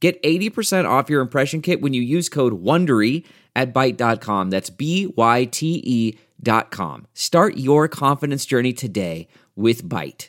Get 80% off your impression kit when you use code WONDERY at Byte.com. That's B-Y-T-E dot com. Start your confidence journey today with Byte.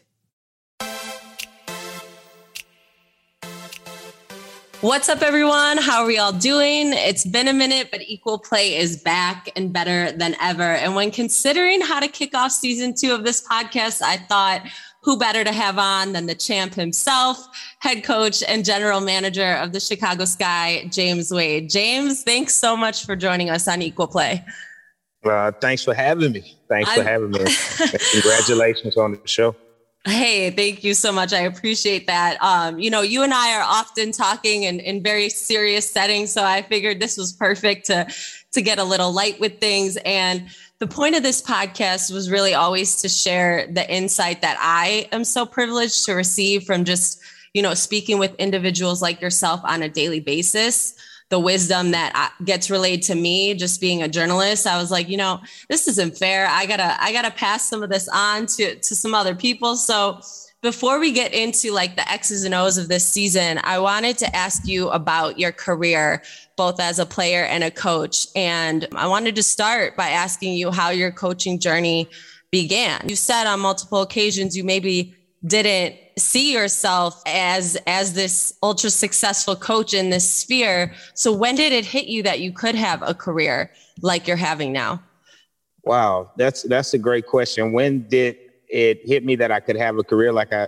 What's up, everyone? How are we all doing? It's been a minute, but Equal Play is back and better than ever. And when considering how to kick off season two of this podcast, I thought who better to have on than the champ himself, head coach and general manager of the Chicago Sky, James Wade. James, thanks so much for joining us on Equal Play. Uh, thanks for having me. Thanks I'm- for having me. Congratulations on the show. Hey, thank you so much. I appreciate that. Um, you know, you and I are often talking in, in very serious settings, so I figured this was perfect to to get a little light with things. And the point of this podcast was really always to share the insight that I am so privileged to receive from just, you know, speaking with individuals like yourself on a daily basis. The wisdom that gets relayed to me just being a journalist i was like you know this isn't fair. I gotta i gotta pass some of this on to to some other people. So before we get into like the x's and o's of this season i wanted to ask you about your career both as a player and a coach. And i wanted to start by asking you how your coaching journey began. You said on multiple occasions you maybe didn't see yourself as as this ultra successful coach in this sphere. So when did it hit you that you could have a career like you're having now? Wow. That's that's a great question. When did it hit me that i could have a career like i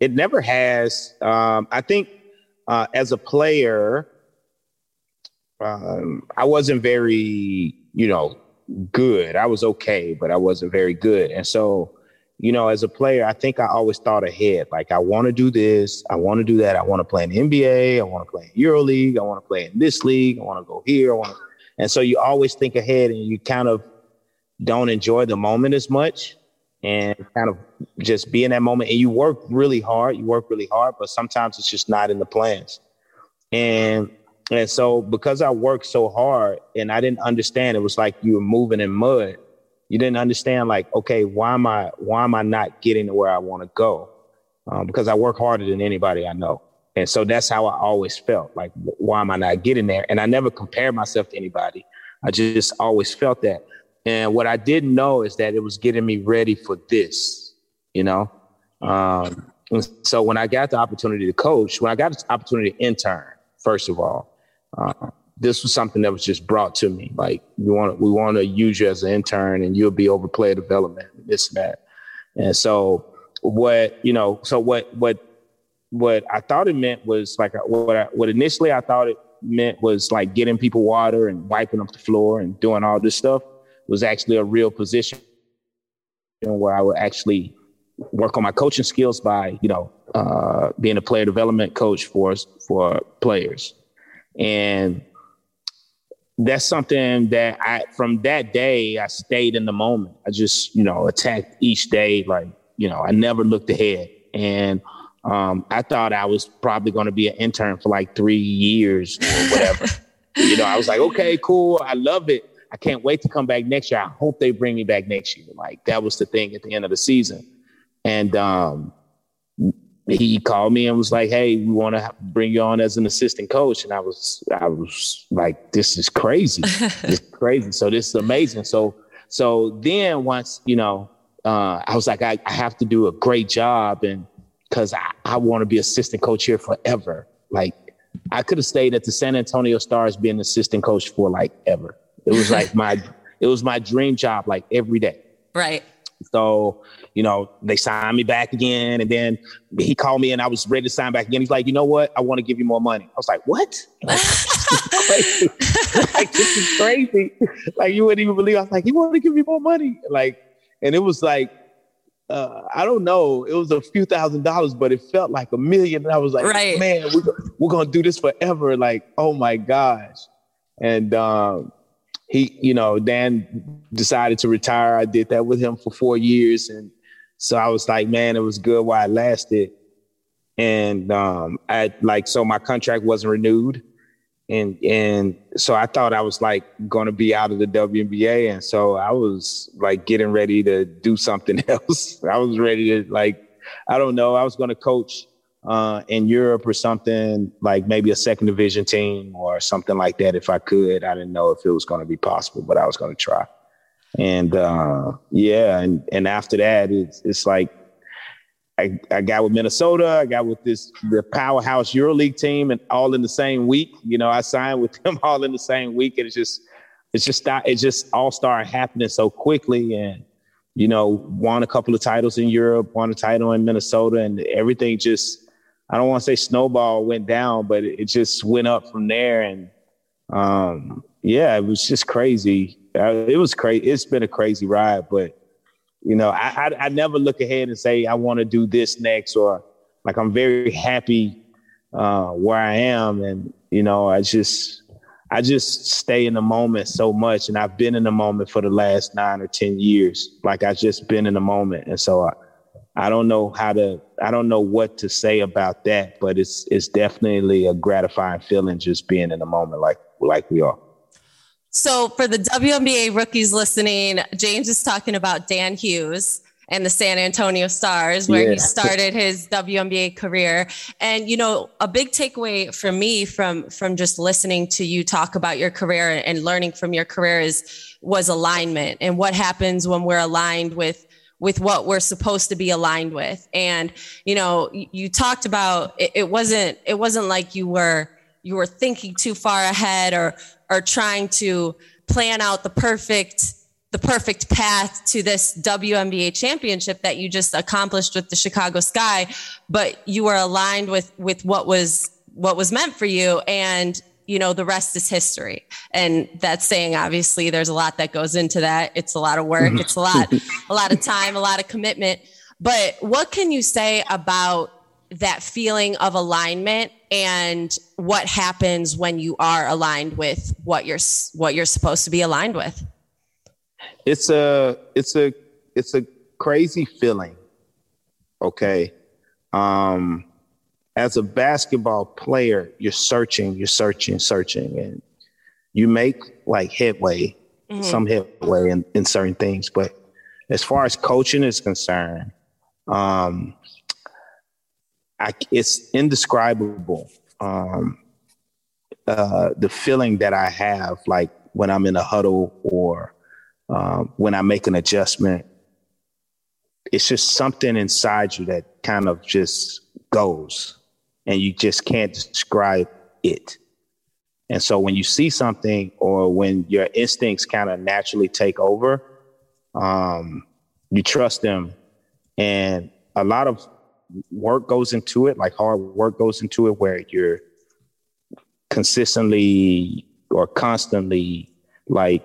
it never has. Um, i think uh, as a player um, i wasn't very you know good. I was okay but i wasn't very good. And so you know, as a player, I think I always thought ahead. Like, I want to do this, I want to do that. I want to play in NBA, I want to play in EuroLeague, I want to play in this league, I want to go here. I want and so you always think ahead, and you kind of don't enjoy the moment as much, and kind of just be in that moment. And you work really hard. You work really hard, but sometimes it's just not in the plans. And and so because I worked so hard, and I didn't understand, it was like you were moving in mud you didn't understand like okay why am i why am i not getting to where i want to go um, because i work harder than anybody i know and so that's how i always felt like why am i not getting there and i never compared myself to anybody i just always felt that and what i didn't know is that it was getting me ready for this you know um, so when i got the opportunity to coach when i got the opportunity to intern first of all uh, this was something that was just brought to me. Like we want we want to use you as an intern, and you'll be over player development, this and that. And so what you know, so what what what I thought it meant was like what I, what initially I thought it meant was like getting people water and wiping up the floor and doing all this stuff was actually a real position where I would actually work on my coaching skills by you know uh, being a player development coach for for players and that's something that I from that day I stayed in the moment. I just, you know, attacked each day like, you know, I never looked ahead. And um, I thought I was probably going to be an intern for like three years or whatever. you know, I was like, okay, cool. I love it. I can't wait to come back next year. I hope they bring me back next year. Like that was the thing at the end of the season. And um, he called me and was like, "Hey, we want to bring you on as an assistant coach." And I was, I was like, "This is crazy, this is crazy." So this is amazing. So, so then once you know, uh, I was like, I, I, have to do a great job, and because I, I want to be assistant coach here forever. Like, I could have stayed at the San Antonio Stars being assistant coach for like ever. It was like my, it was my dream job, like every day. Right. So, you know, they signed me back again. And then he called me and I was ready to sign back again. He's like, you know what? I want to give you more money. I was like, what? Like, like this is crazy. Like you wouldn't even believe. I was like, you want to give me more money? Like, and it was like, uh, I don't know. It was a few thousand dollars, but it felt like a million. And I was like, right. man, we're, we're going to do this forever. Like, oh my gosh. And um, he, you know, Dan decided to retire. I did that with him for four years. And so I was like, man, it was good while it lasted. And um, I like, so my contract wasn't renewed and and so I thought I was like going to be out of the WNBA, and so I was like getting ready to do something else. I was ready to like I don't know. I was going to coach uh, in Europe or something like maybe a second division team or something like that if I could. I didn't know if it was going to be possible, but I was going to try. And uh, yeah, and and after that, it's it's like I, I got with Minnesota. I got with this the powerhouse EuroLeague team, and all in the same week. You know, I signed with them all in the same week, and it's just it's just it just all started happening so quickly, and you know, won a couple of titles in Europe, won a title in Minnesota, and everything just I don't want to say snowball went down, but it, it just went up from there, and um, yeah, it was just crazy. Uh, it was crazy. It's been a crazy ride, but you know, I, I, I never look ahead and say I want to do this next or like I'm very happy uh, where I am, and you know, I just I just stay in the moment so much, and I've been in the moment for the last nine or ten years. Like I've just been in the moment, and so I, I don't know how to I don't know what to say about that, but it's it's definitely a gratifying feeling just being in the moment like like we are. So, for the WNBA rookies listening, James is talking about Dan Hughes and the San Antonio Stars, where yeah. he started his WNBA career. And you know, a big takeaway for me from from just listening to you talk about your career and learning from your career is was alignment and what happens when we're aligned with with what we're supposed to be aligned with. And you know, you, talked about it, it wasn't it wasn't like you were you were thinking too far ahead or or trying to plan out the perfect the perfect path to this WNBA championship that you just accomplished with the Chicago Sky, but you were aligned with with what was what was meant for you and you know the rest is history. And that's saying obviously there's a lot that goes into that. It's a lot of work. It's a lot a lot of time a lot of commitment. But what can you say about that feeling of alignment and what happens when you are aligned with what you're what you're supposed to be aligned with? It's a it's a it's a crazy feeling. Okay? Um as a basketball player you're searching you're searching searching and you make like headway mm-hmm. some headway in, in certain things but as far as coaching is concerned um I, it's indescribable. Um, uh, the feeling that I have, like when I'm in a huddle or um, when I make an adjustment, it's just something inside you that kind of just goes, and you just can't describe it. And so when you see something, or when your instincts kind of naturally take over, um, you trust them, and a lot of work goes into it, like hard work goes into it, where you're consistently or constantly like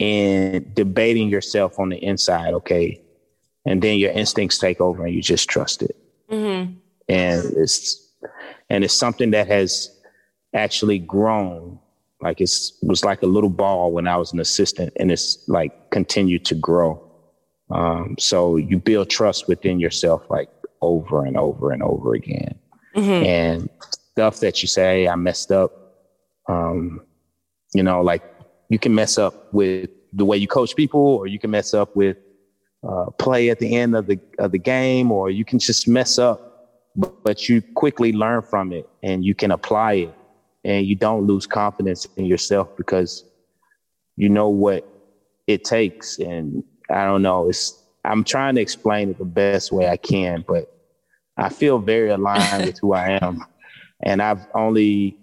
in debating yourself on the inside, okay, and then your instincts take over and you just trust it, mm-hmm. and it's and it's something that has actually grown. Like it was like a little ball when I was an assistant, and it's like continued to grow. Um, so you build trust within yourself, like over and over and over again. Mm-hmm. And stuff that you say, I messed up. Um, you know, like you can mess up with the way you coach people, or you can mess up with uh, play at the end of the of the game, or you can just mess up, but, but you quickly learn from it and you can apply it, and you don't lose confidence in yourself because you know what it takes. And I don't know, it's I'm trying to explain it the best way I can, but I feel very aligned with who I am. And I've only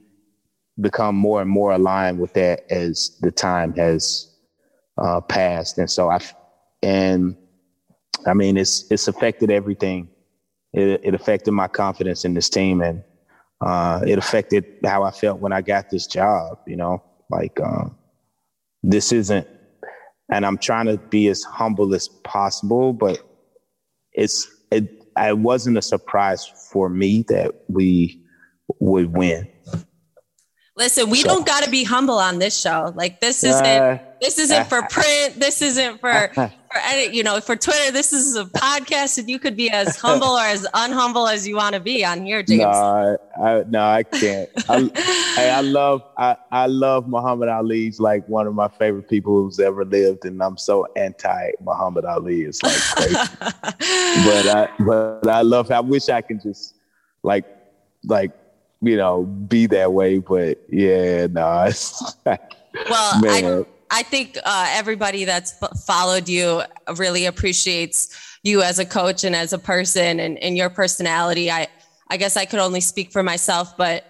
become more and more aligned with that as the time has uh, passed. And so I, and I mean, it's, it's affected everything. It, it affected my confidence in this team and uh, it affected how I felt when I got this job, you know, like, um, this isn't and I'm trying to be as humble as possible, but it's it, it wasn't a surprise for me that we would win. Listen, we so. don't got to be humble on this show. Like this isn't uh, this isn't for print. This isn't for for any, you know for Twitter. This is a podcast, and you could be as humble or as unhumble as you want to be on here, James. No, I, no, I can't. I, hey, I love I, I love Muhammad Ali's like one of my favorite people who's ever lived, and I'm so anti Muhammad Ali. It's like crazy, but I but I love. I wish I could just like like you know, be that way. But yeah, no, nah, well, man. I, I think uh, everybody that's followed you really appreciates you as a coach and as a person and, and your personality. I, I guess I could only speak for myself, but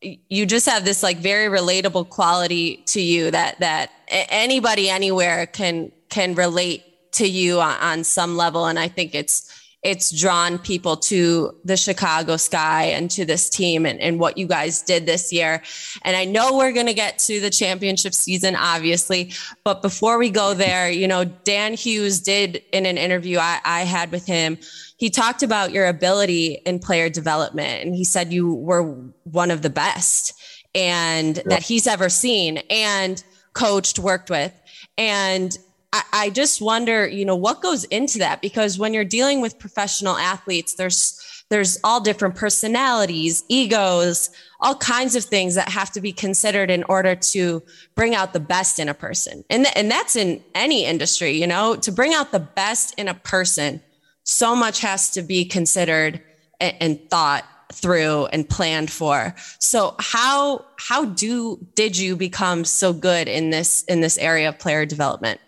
you just have this like very relatable quality to you that that anybody anywhere can can relate to you on, on some level and i think it's it's drawn people to the Chicago Sky and to this team and, and what you guys did this year. And I know we're going to get to the championship season, obviously. But before we go there, you know, Dan Hughes did in an interview I, I had with him, he talked about your ability in player development. And he said you were one of the best and yeah. that he's ever seen and coached, worked with. And I, I just wonder, you know, what goes into that? Because when you're dealing with professional athletes, there's there's all different personalities, egos, all kinds of things that have to be considered in order to bring out the best in a person. And, th- and that's in any industry, you know, to bring out the best in a person, so much has to be considered and, and thought through and planned for. So how how do did you become so good in this in this area of player development?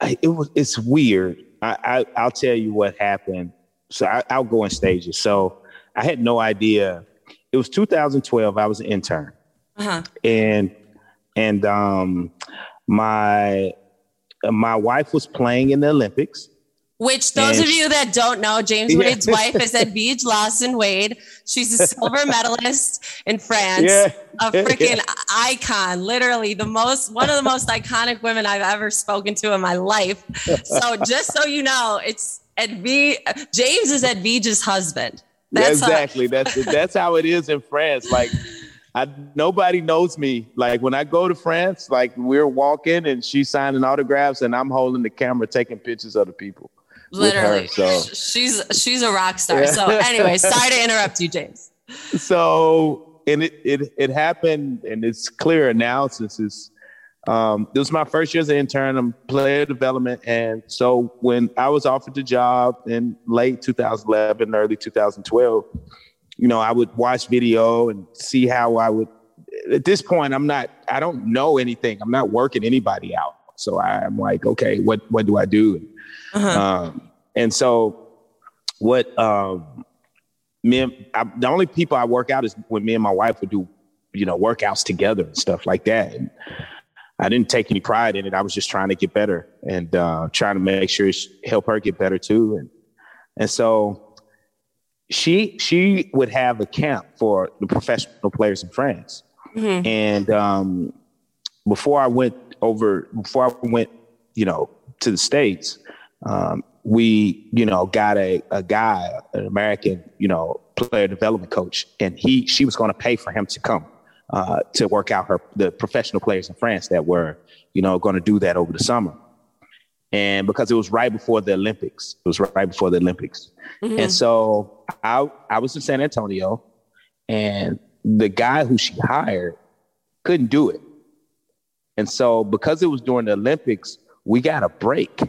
I, it was it's weird. I, I will tell you what happened. So I, I'll go in stages. So I had no idea. It was 2012. I was an intern, uh-huh. and and um my my wife was playing in the Olympics. Which those and, of you that don't know, James yeah. Wade's wife is Edwige Lawson Wade. She's a silver medalist in France, yeah. a freaking yeah. icon, literally the most one of the most iconic women I've ever spoken to in my life. So just so you know, it's Edwige James is Edwige's husband. That's exactly. How, that's that's how it is in France. Like I, nobody knows me. Like when I go to France, like we're walking and she's signing autographs and I'm holding the camera taking pictures of the people. Literally. Her, so she's she's a rock star. Yeah. So anyway, sorry to interrupt you, James. So and it it it happened, and it's clear now since it's um, this was my first year as an intern. I'm player development, and so when I was offered the job in late 2011, early 2012, you know, I would watch video and see how I would. At this point, I'm not. I don't know anything. I'm not working anybody out. So I'm like, okay, what what do I do? Uh-huh. Um, and so what um, me and I, the only people I work out is when me and my wife would do, you know, workouts together and stuff like that. And I didn't take any pride in it. I was just trying to get better and uh, trying to make sure help her get better too. And and so she she would have a camp for the professional players in France. Mm-hmm. And um, before I went over, before I went, you know, to the states, um, we, you know, got a, a guy, an American, you know, player development coach, and he she was going to pay for him to come uh, to work out her the professional players in France that were, you know, going to do that over the summer. And because it was right before the Olympics, it was right before the Olympics, mm-hmm. and so I I was in San Antonio, and the guy who she hired couldn't do it, and so because it was during the Olympics, we got a break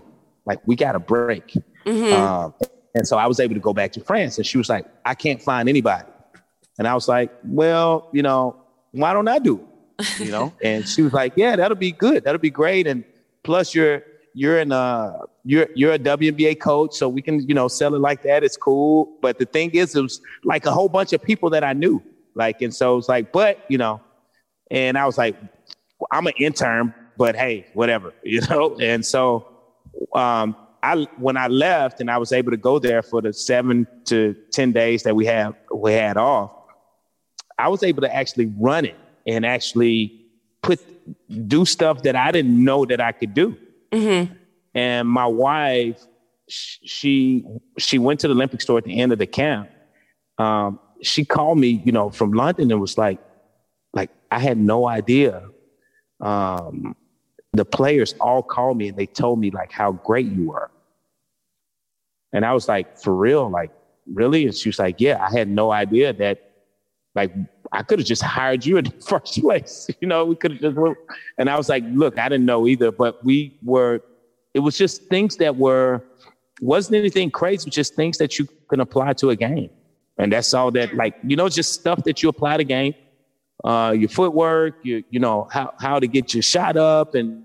like we got a break. Mm-hmm. Um, and so I was able to go back to France, and she was like, I can't find anybody. And I was like, well, you know, why don't I do it? You know? and she was like, yeah, that'll be good. That'll be great. And plus you're you're in a you're you're a WNBA coach, so we can, you know, sell it like that. It's cool. But the thing is, it was like a whole bunch of people that I knew. Like, and so it's like, but you know, and I was like, I'm an intern, but hey, whatever, you know. And so um, I when I left and I was able to go there for the seven to ten days that we have we had off, I was able to actually run it and actually put do stuff that I didn't know that I could do. Mm-hmm. And my wife she she went to the Olympic store at the end of the camp. Um, she called me, you know, from London and was like, like I had no idea. Um, the players all called me and they told me like how great you were. And I was like, for real, like really? And she was like, yeah, I had no idea that like I could have just hired you in the first place. You know, we could have just and I was like, look, I didn't know either, but we were it was just things that were wasn't anything crazy, but just things that you can apply to a game. And that's all that like, you know, just stuff that you apply to game. Uh, your footwork, you you know, how how to get your shot up and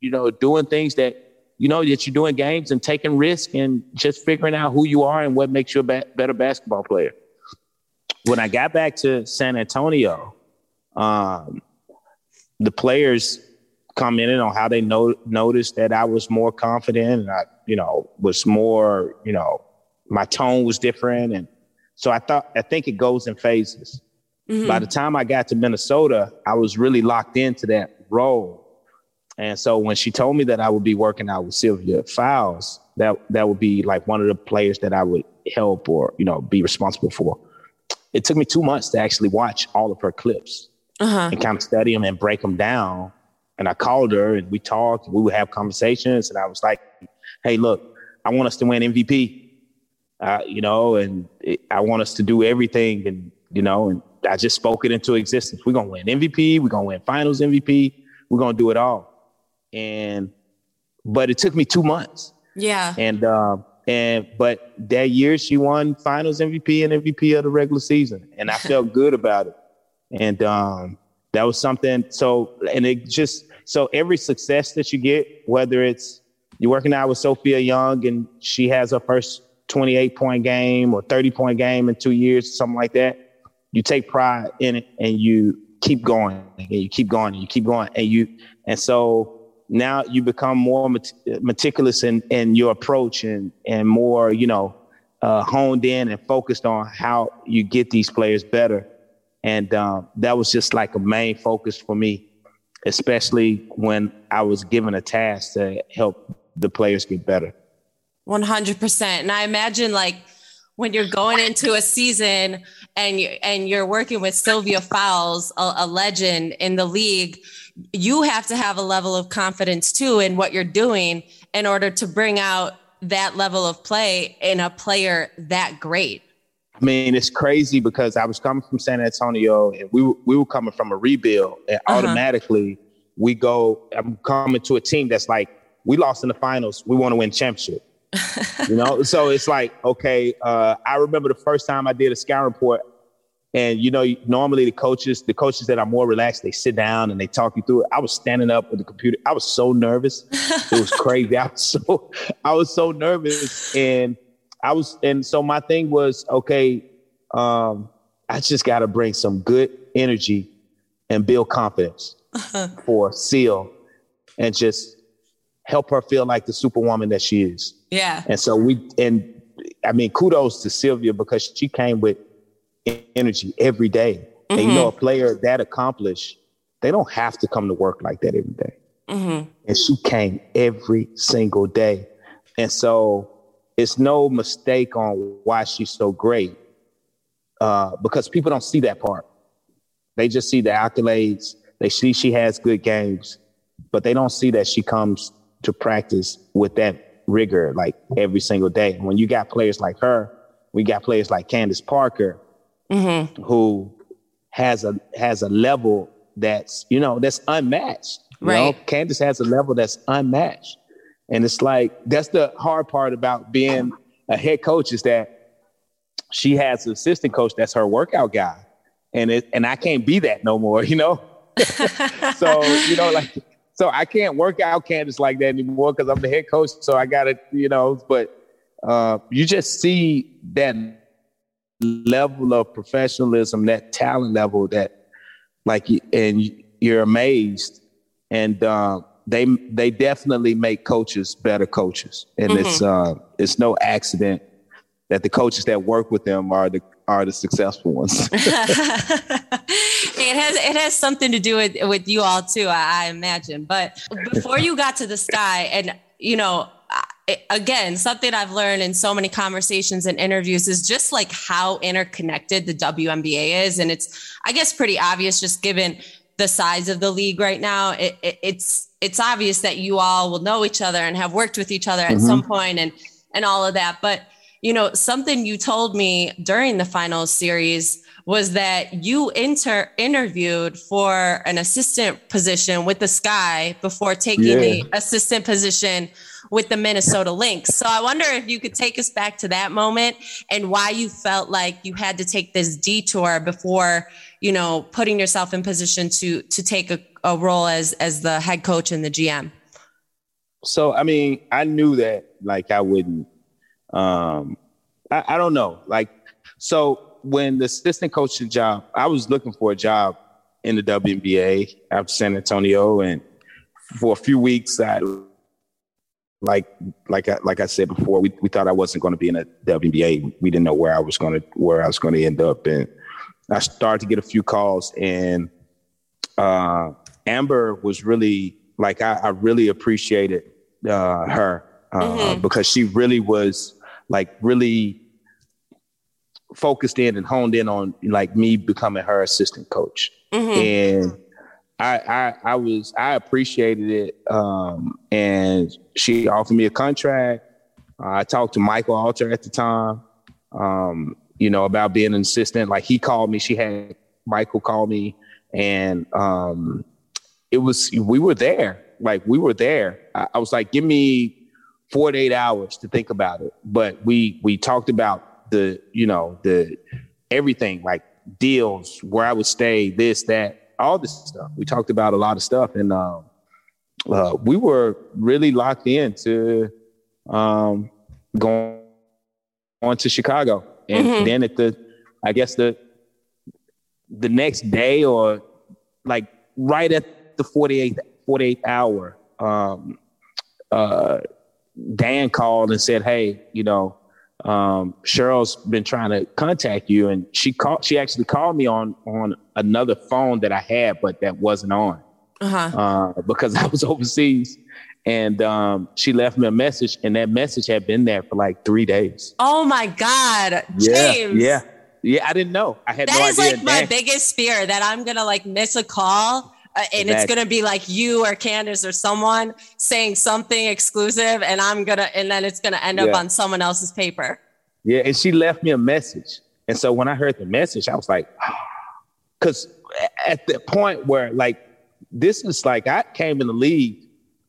you know, doing things that you know that you're doing games and taking risk and just figuring out who you are and what makes you a ba- better basketball player. When I got back to San Antonio, um, the players commented on how they no- noticed that I was more confident and I, you know, was more, you know, my tone was different. And so I thought, I think it goes in phases. Mm-hmm. By the time I got to Minnesota, I was really locked into that role. And so when she told me that I would be working out with Sylvia Fowles, that that would be like one of the players that I would help or you know be responsible for. It took me two months to actually watch all of her clips uh-huh. and kind of study them and break them down. And I called her and we talked. We would have conversations, and I was like, "Hey, look, I want us to win MVP, uh, you know, and it, I want us to do everything, and you know, and I just spoke it into existence. We're gonna win MVP. We're gonna win Finals MVP. We're gonna do it all." and but it took me two months. Yeah. And um, and but that year she won Finals MVP and MVP of the regular season, and I felt good about it. And um, that was something. So and it just so every success that you get, whether it's you're working out with Sophia Young and she has her first 28 point game or 30 point game in two years, something like that, you take pride in it and you keep going and you keep going and you keep going and you and so now you become more meticulous in, in your approach and, and more, you know, uh, honed in and focused on how you get these players better. And um, that was just like a main focus for me, especially when I was given a task to help the players get better. 100%. And I imagine like when you're going into a season and you and you're working with Sylvia Fowles, a, a legend in the league, you have to have a level of confidence too in what you're doing in order to bring out that level of play in a player that great. I mean, it's crazy because I was coming from San Antonio and we we were coming from a rebuild, and uh-huh. automatically we go. I'm coming to a team that's like we lost in the finals. We want to win championship. You know, so it's like okay. Uh, I remember the first time I did a scout report. And you know, normally the coaches, the coaches that are more relaxed, they sit down and they talk you through it. I was standing up with the computer. I was so nervous. It was crazy. I was so I was so nervous. And I was and so my thing was, okay, um, I just gotta bring some good energy and build confidence uh-huh. for Syl and just help her feel like the superwoman that she is. Yeah. And so we and I mean, kudos to Sylvia because she came with energy every day. Mm-hmm. And you know, a player that accomplished, they don't have to come to work like that every day. Mm-hmm. And she came every single day. And so it's no mistake on why she's so great uh, because people don't see that part. They just see the accolades. They see she has good games, but they don't see that she comes to practice with that rigor like every single day. When you got players like her, we got players like Candace Parker, mm-hmm. who has a has a level that's you know that's unmatched. You right. know, Candace has a level that's unmatched, and it's like that's the hard part about being a head coach is that she has an assistant coach that's her workout guy, and it and I can't be that no more. You know, so you know like so I can't work out Candace like that anymore because I'm the head coach. So I got to you know, but uh, you just see that level of professionalism, that talent level that like, and you're amazed. And uh, they they definitely make coaches better coaches, and mm-hmm. it's uh, it's no accident that the coaches that work with them are the are the successful ones. it has it has something to do with with you all too, I, I imagine. But before you got to the sky, and you know, again, something I've learned in so many conversations and interviews is just like how interconnected the WNBA is. And it's, I guess, pretty obvious just given the size of the league right now. It, it, it's, it's obvious that you all will know each other and have worked with each other at mm-hmm. some point and, and all of that. But, you know, something you told me during the final series was that you inter- interviewed for an assistant position with the Sky before taking yeah. the assistant position with the Minnesota Lynx. So I wonder if you could take us back to that moment and why you felt like you had to take this detour before, you know, putting yourself in position to to take a, a role as as the head coach and the GM. So I mean, I knew that like I wouldn't um I, I don't know. Like so when the assistant coaching job, I was looking for a job in the WNBA after San Antonio, and for a few weeks, I like like I, like I said before, we, we thought I wasn't going to be in a WNBA. We didn't know where I was going to where I was going to end up, and I started to get a few calls. And uh, Amber was really like I, I really appreciated uh, her uh, mm-hmm. because she really was like really focused in and honed in on like me becoming her assistant coach. Mm-hmm. And I, I, I was I appreciated it. Um, and she offered me a contract. Uh, I talked to Michael Alter at the time, um, you know, about being an assistant. Like he called me. She had Michael call me, and um, it was we were there. Like we were there. I, I was like, give me 48 hours to think about it. But we we talked about the you know the everything like deals where I would stay, this that all this stuff. We talked about a lot of stuff, and um, uh, we were really locked into um, going on to Chicago, and mm-hmm. then at the I guess the the next day or like right at the 48th 48th hour um, uh, Dan called and said, "Hey, you know, um, Cheryl's been trying to contact you, and she called. She actually called me on on another phone that I had, but that wasn't on uh-huh. uh, because I was overseas. And um, she left me a message, and that message had been there for like three days. Oh my god, James! Yeah, yeah, yeah. I didn't know. I had that no is like my biggest fear that I'm gonna like miss a call uh, and exactly. it's gonna be like you or Candace or someone saying something exclusive, and I'm gonna, and then it's gonna end up on someone else's paper. Yeah, and she left me a message, and so when I heard the message, I was like, because at the point where like this is like I came in the league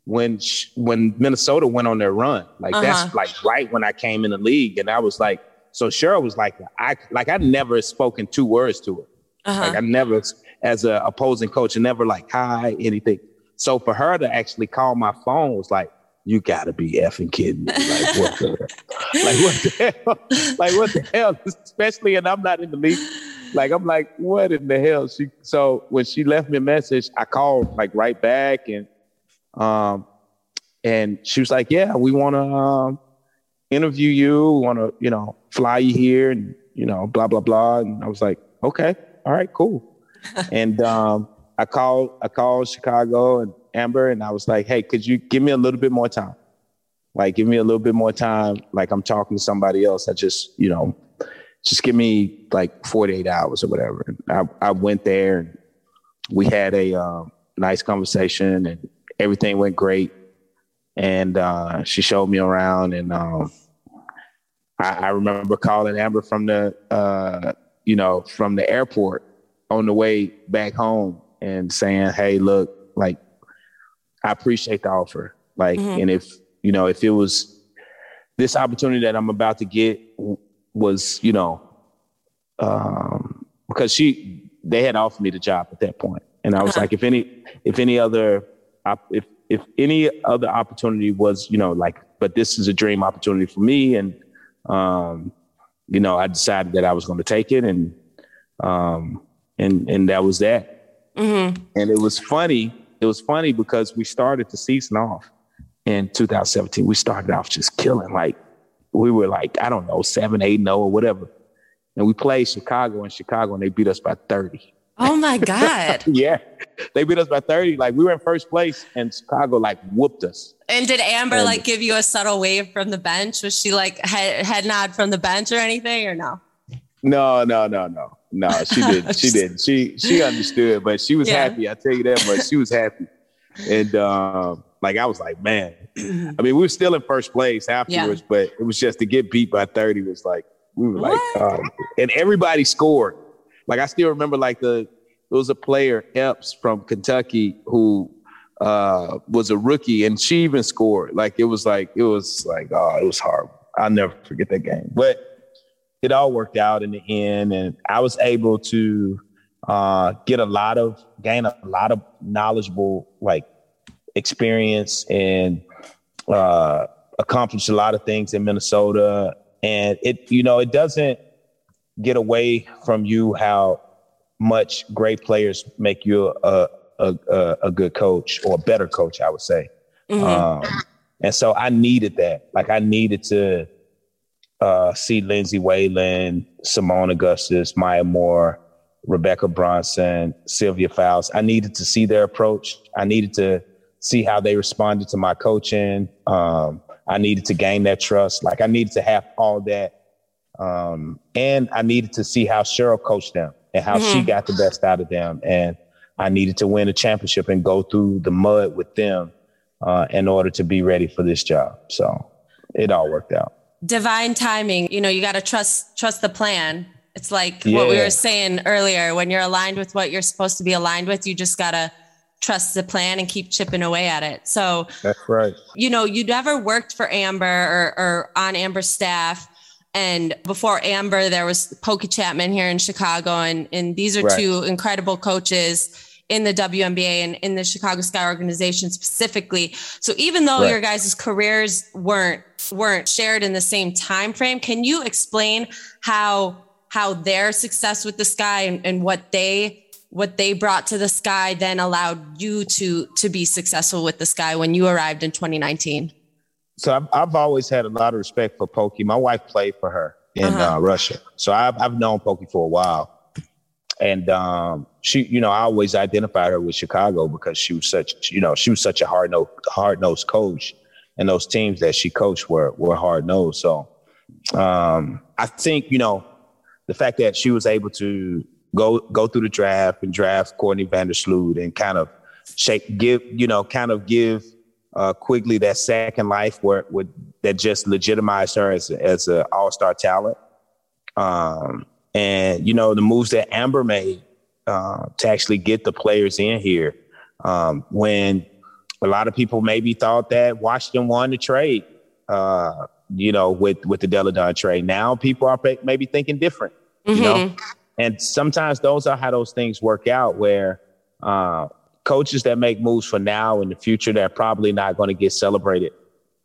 when when Minnesota went on their run, like uh-huh. that's like right when I came in the league, and I was like, so Cheryl was like, I like I never spoken two words to her, uh-huh. like I never as a opposing coach and never like hi anything. So for her to actually call my phone was like, you gotta be effing kidding me. Like what the like what the hell? Like what the hell? Especially and I'm not in the league. Like I'm like, what in the hell? She so when she left me a message, I called like right back and um and she was like, Yeah, we wanna um interview you, wanna, you know, fly you here and you know, blah blah blah. And I was like, Okay, all right, cool and um, I called I called Chicago and Amber, and I was like, "Hey, could you give me a little bit more time? Like, give me a little bit more time. Like, I'm talking to somebody else. I just, you know, just give me like 48 hours or whatever." And I I went there, and we had a um, nice conversation, and everything went great. And uh, she showed me around, and um, I, I remember calling Amber from the, uh, you know, from the airport on the way back home and saying, "Hey, look, like I appreciate the offer. Like, mm-hmm. and if you know, if it was this opportunity that I'm about to get was, you know, um, because she they had offered me the job at that point, and I was uh-huh. like, if any if any other if if any other opportunity was, you know, like, but this is a dream opportunity for me, and um, you know, I decided that I was going to take it, and um, and and that was that. Mm-hmm. And it was funny. It was funny because we started the season off in 2017. We started off just killing. Like we were like I don't know seven, eight, no, or whatever. And we played Chicago in Chicago, and they beat us by 30. Oh my God. yeah. They beat us by 30. Like we were in first place and Chicago like whooped us. And did Amber and, like give you a subtle wave from the bench? Was she like head, head nod from the bench or anything or no? No, no, no, no. No, she didn't. She didn't. She she understood, but she was yeah. happy. I tell you that much. She was happy. And um, like I was like, man. I mean, we were still in first place afterwards, yeah. but it was just to get beat by 30 was like we were what? like, and everybody scored. Like I still remember like the there was a player Epps from Kentucky who uh, was a rookie, and she even scored. Like it was like it was like oh, it was horrible. I'll never forget that game. But it all worked out in the end, and I was able to uh, get a lot of gain a lot of knowledgeable like experience and uh, accomplish a lot of things in Minnesota. And it you know it doesn't get away from you how much great players make you a a, a, a good coach or a better coach, I would say. Mm-hmm. Um, and so I needed that. Like I needed to uh, see Lindsay Whalen, Seimone Augustus, Maya Moore, Rebekkah Brunson, Sylvia Fowles. I needed to see their approach. I needed to see how they responded to my coaching. Um, I needed to gain that trust. Like I needed to have all that. Um, and I needed to see how Cheryl coached them and how mm-hmm. she got the best out of them. And I needed to win a championship and go through the mud with them uh, in order to be ready for this job. So it all worked out. Divine timing. You know, you got to trust trust the plan. It's like yeah. what we were saying earlier. When you're aligned with what you're supposed to be aligned with, you just gotta trust the plan and keep chipping away at it. So that's right. You know, you never worked for Amber or, or on Amber's staff and before Amber, there was Pokey Chatman here in Chicago. And, and these are right. two incredible coaches in the WNBA and in the Chicago Sky organization specifically. So even though right. your guys' careers weren't weren't shared in the same time frame, can you explain how how their success with the Sky and, and what they what they brought to the Sky then allowed you to to be successful with the Sky when you arrived in 2019? so I've, I've always had a lot of respect for Pokey. My wife played for her in uh-huh. uh, Russia, so I've I've known Pokey for a while, and um, she, you know, I always identified her with Chicago because she was such, you know, she was such a hard nosed hard nosed coach, and those teams that she coached were were hard nosed. So um, I think you know the fact that she was able to go go through the draft and draft Courtney Vandersloot and kind of shape give you know kind of give uh, Quigley that second life where, would that just legitimized her as as an all star talent. Um, and you know the moves that Amber made uh, to actually get the players in here um, when a lot of people maybe thought that Washington won the trade. Uh, you know, with with the Delle Donne trade. Now people are maybe thinking different. Mm-hmm. You know, mm-hmm. and sometimes those are how those things work out. Where uh, coaches that make moves for now and the future they're probably not going to get celebrated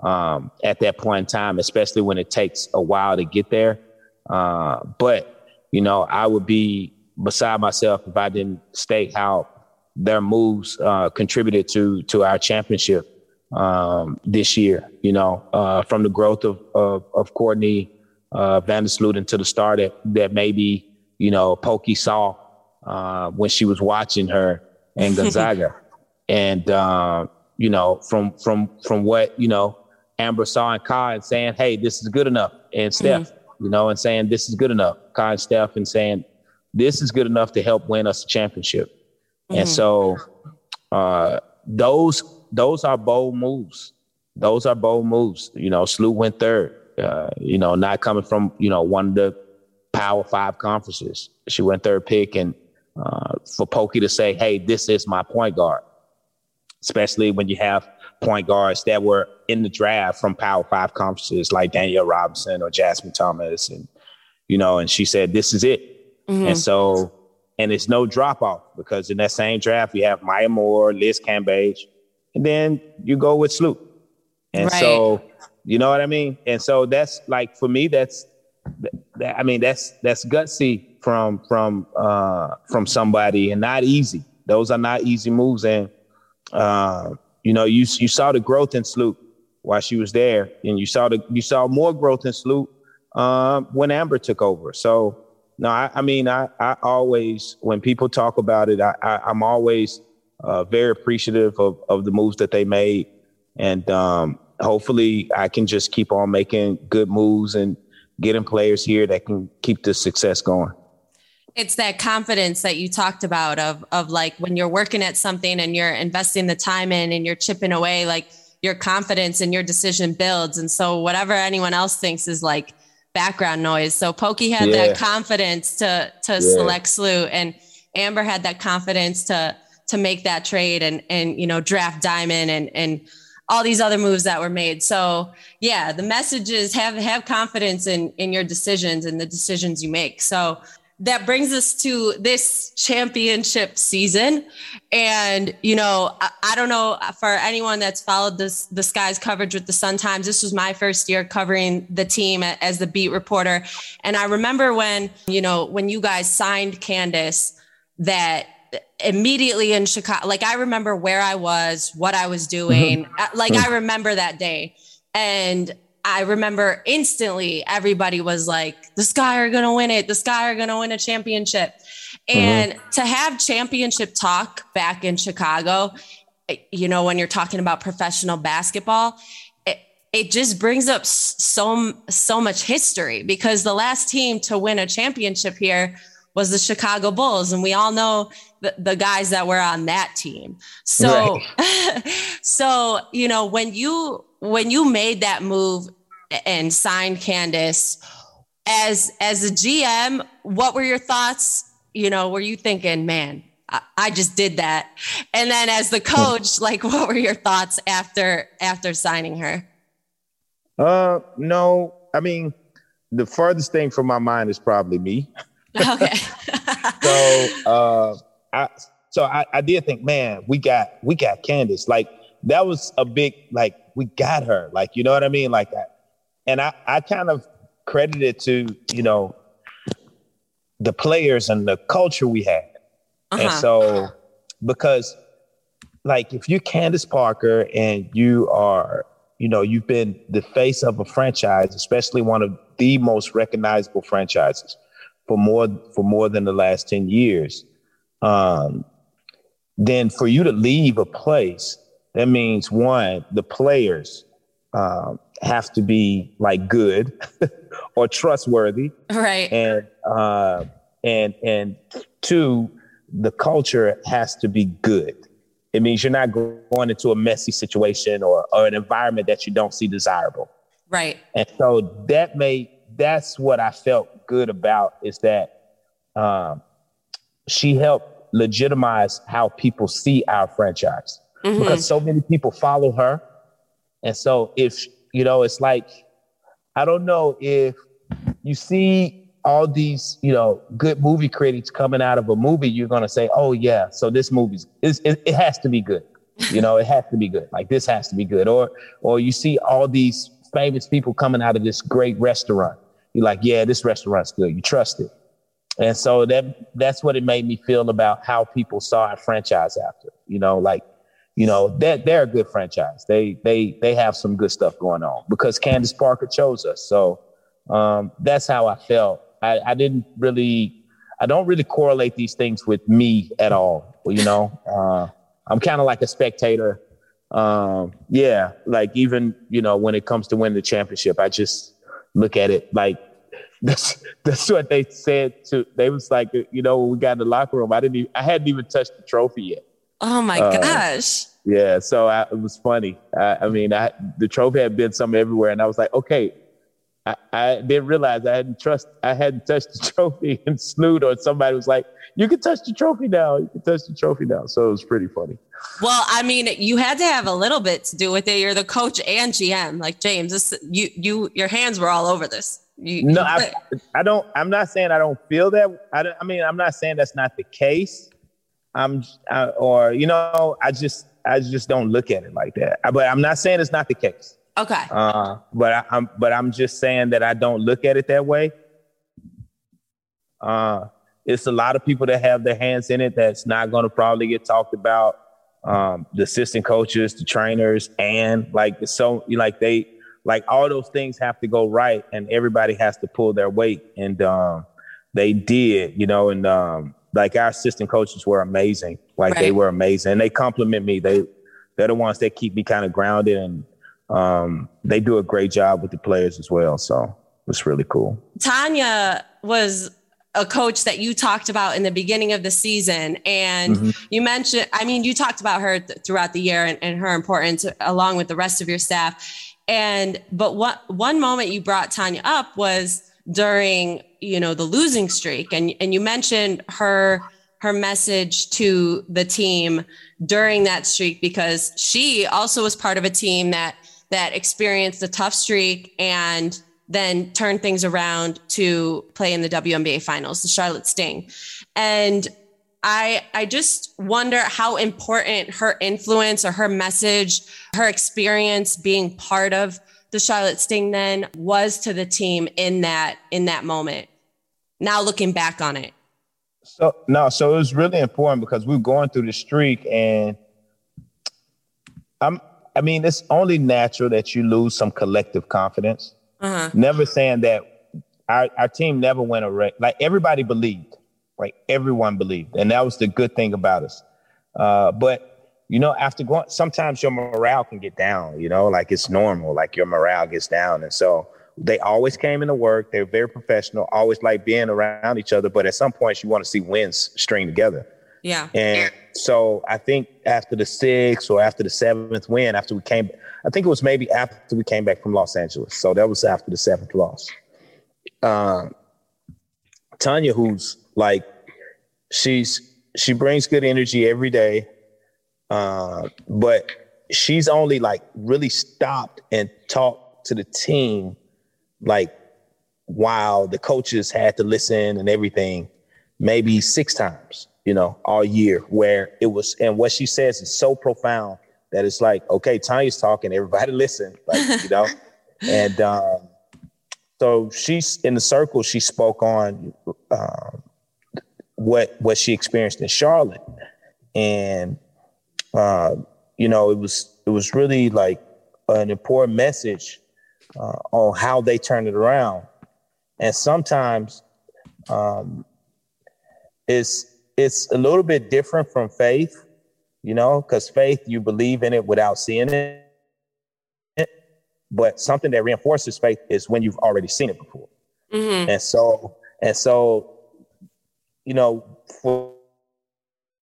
um, at that point in time, especially when it takes a while to get there. Uh, but you know, I would be beside myself if I didn't state how their moves uh, contributed to to our championship um, this year. You know, uh, from the growth of of, of Courtney uh, Vandersloot into the start that, that maybe you know Pokey saw uh, when she was watching her and Gonzaga. and uh, you know, from from from what you know, Amber saw and Kai and saying, "Hey, this is good enough," and Steph, mm-hmm. you know, and saying, "This is good enough." Kai and Steph, and saying, "This is good enough to help win us a championship." Mm-hmm. And so, uh, those those are bold moves. Those are bold moves. You know, Sloot went third. Uh, you know, not coming from you know one of the Power Five conferences. She went third pick, and uh, for Pokey to say, hey, this is my point guard, especially when you have point guards that were in the draft from Power Five conferences like Danielle Robinson or Jasmine Thomas. And, you know, and she said, this is it. Mm-hmm. And so, and it's no drop off because in that same draft, you have Maya Moore, Liz Cambage, and then you go with Sloot. And right. so, you know what I mean? And so that's like, for me, that's, that, I mean, that's, that's gutsy from from uh, from somebody and not easy. Those are not easy moves. And uh, you know, you you saw the growth in Sloot while she was there, and you saw the you saw more growth in Sloot, um, when Amber took over. So no, I, I mean, I, I always, when people talk about it, I, I, am always uh, very appreciative of, of the moves that they made. And um, hopefully I can just keep on making good moves and getting players here that can keep the success going. It's that confidence that you talked about of of like when you're working at something and you're investing the time in and you're chipping away, like your confidence and your decision builds. And so whatever anyone else thinks is like background noise. So Pokey had yeah. that confidence to to yeah. select SLU and Amber had that confidence to to make that trade and and you know draft Diamond and and all these other moves that were made. So yeah, the message is have have confidence in in your decisions and the decisions you make. So that brings us to this championship season. And, you know, I, I, don't know for anyone that's followed this, the Skies coverage with the Sun Times, this was my first year covering the team as the beat reporter. And I remember when, you know, when you guys signed Candace, that immediately in Chicago, like I remember where I was, what I was doing. Mm-hmm. Like I remember that day. And I remember instantly everybody was like, the Sky are going to win it. The Sky are going to win a championship. Mm-hmm. And mm-hmm. to have championship talk back in Chicago, eh, you know, when you're talking about professional basketball, it, it just brings up so, so much history because the last team to win a championship here was the Chicago Bulls. And we all know the, the guys that were on that team. So, right. so, you know, when you, when you made that move and signed Candace as, as a GM, what were your thoughts? You know, were you thinking, man, I, I just did that. And then as the coach, like, what were your thoughts after, after signing her? Uh, no, I mean, the farthest thing from my mind is probably me. Okay. so uh, I so I, I did think, man, we got we got Candace. Like that was a big like we got her. Like you know what I mean? Like that. And I I kind of credit it to you know the players and the culture we had. Uh-huh. And so because like if you're Candace Parker and you are you know you've been the face of a franchise, especially one of the most recognizable franchises for more for more than the last 10 years um, then for you to leave a place that means one the players um, have to be like good or trustworthy. Right. And uh, and and two the culture has to be good. It means you're not going into a messy situation or, or an environment that you don't see desirable. Right. And so that made that's what i felt good about is that um, she helped legitimize how people see our franchise mm-hmm. because so many people follow her. And so if, you know, it's like, I don't know if you see all these, you know, good movie critics coming out of a movie, you're to say, oh, yeah, so this movie's, it, it has to be good. You know, it has to be good. Like this has to be good. Or, or you see all these famous people coming out of this great restaurant you're like, yeah, this restaurant's good. You trust it. And so that that's what it made me feel about how people saw our franchise after. You know, like, you know, they're, they're a good franchise. They they they have some good stuff going on because Candace Parker chose us. So um, that's how I felt. I, I didn't really I don't really correlate these things with me at all. You know, uh, I'm kind of like a spectator. Um, yeah, like even you know when it comes to winning the championship, I just look at it like that's that's what they said to they was like you know when we got in the locker room i didn't even, i hadn't even touched the trophy yet oh my uh, gosh yeah so I, it was funny I, I, mean I, the trophy had been some everywhere and i was like okay I, I didn't realize i hadn't trust i hadn't touched the trophy and Sloot or somebody was like you can touch the trophy now you can touch the trophy now so it was pretty funny well, I mean, you had to have a little bit to do with it. You're the coach and GM, like James. This, you, you, your hands were all over this. You, no, I, I, don't. I'm not saying I don't feel that. I, I mean, I'm not saying that's not the case. I'm, I, or you know, I just, I just don't look at it like that. But I'm not saying it's not the case. Okay. Uh, but I, I'm, but I'm just saying that I don't look at it that way. Uh, it's a lot of people that have their hands in it that's not going to probably get talked about um, the assistant coaches, the trainers, and like the so, like they like all those things have to go right, and everybody has to pull their weight. And um, they did, you know, and um, like our assistant coaches were amazing. Like right. they were amazing. And they compliment me. They they're the ones that keep me kind of grounded and um, they do a great job with the players as well. So it's really cool. Tanya was a coach that you talked about in the beginning of the season. And mm-hmm. you mentioned, I mean, you talked about her th- throughout the year and, and, her importance along with the rest of your staff. And, but what one moment you brought Tanya up was during, you know, the losing streak. And, and you mentioned her, her message to the team during that streak because she also was part of a team that, that experienced a tough streak and then turn things around to play in the WNBA finals, the Charlotte Sting. And I I just wonder how important her influence or her message, her experience being part of the Charlotte Sting then was to the team in that in that moment. Now looking back on it. So no, so it was really important because we were going through the streak and I'm I mean, it's only natural that you lose some collective confidence. Uh-huh. Never saying that our, our team never went a wreck. like everybody believed, right? Everyone believed, and that was the good thing about us. Uh, but you know, after going, sometimes your morale can get down. You know, like it's normal, like your morale gets down, and so they always came into work. They're very professional, always like being around each other. But at some points, you want to see wins string together. Yeah. And so I think after the sixth or after the seventh win, after we came, I think it was maybe after we came back from Los Angeles. So that was after the seventh loss. Uh, Tanya, who's like, she's she brings good energy every day, uh, but she's only like really stopped and talked to the team, like while the coaches had to listen and everything, maybe six times, you know, all year. Where it was, and what she says is so profound that it's like, okay, Tanya's talking, everybody listen, like, you know? and um, so she's in the circle, she spoke on um, what what she experienced in Charlotte. And uh, you know, it was it was really like an important message uh, on how they turn it around. And sometimes um, it's it's a little bit different from faith you know, because faith, you believe in it without seeing it. But something that reinforces faith is when you've already seen it before. Mm-hmm. And so, and so, you know, for,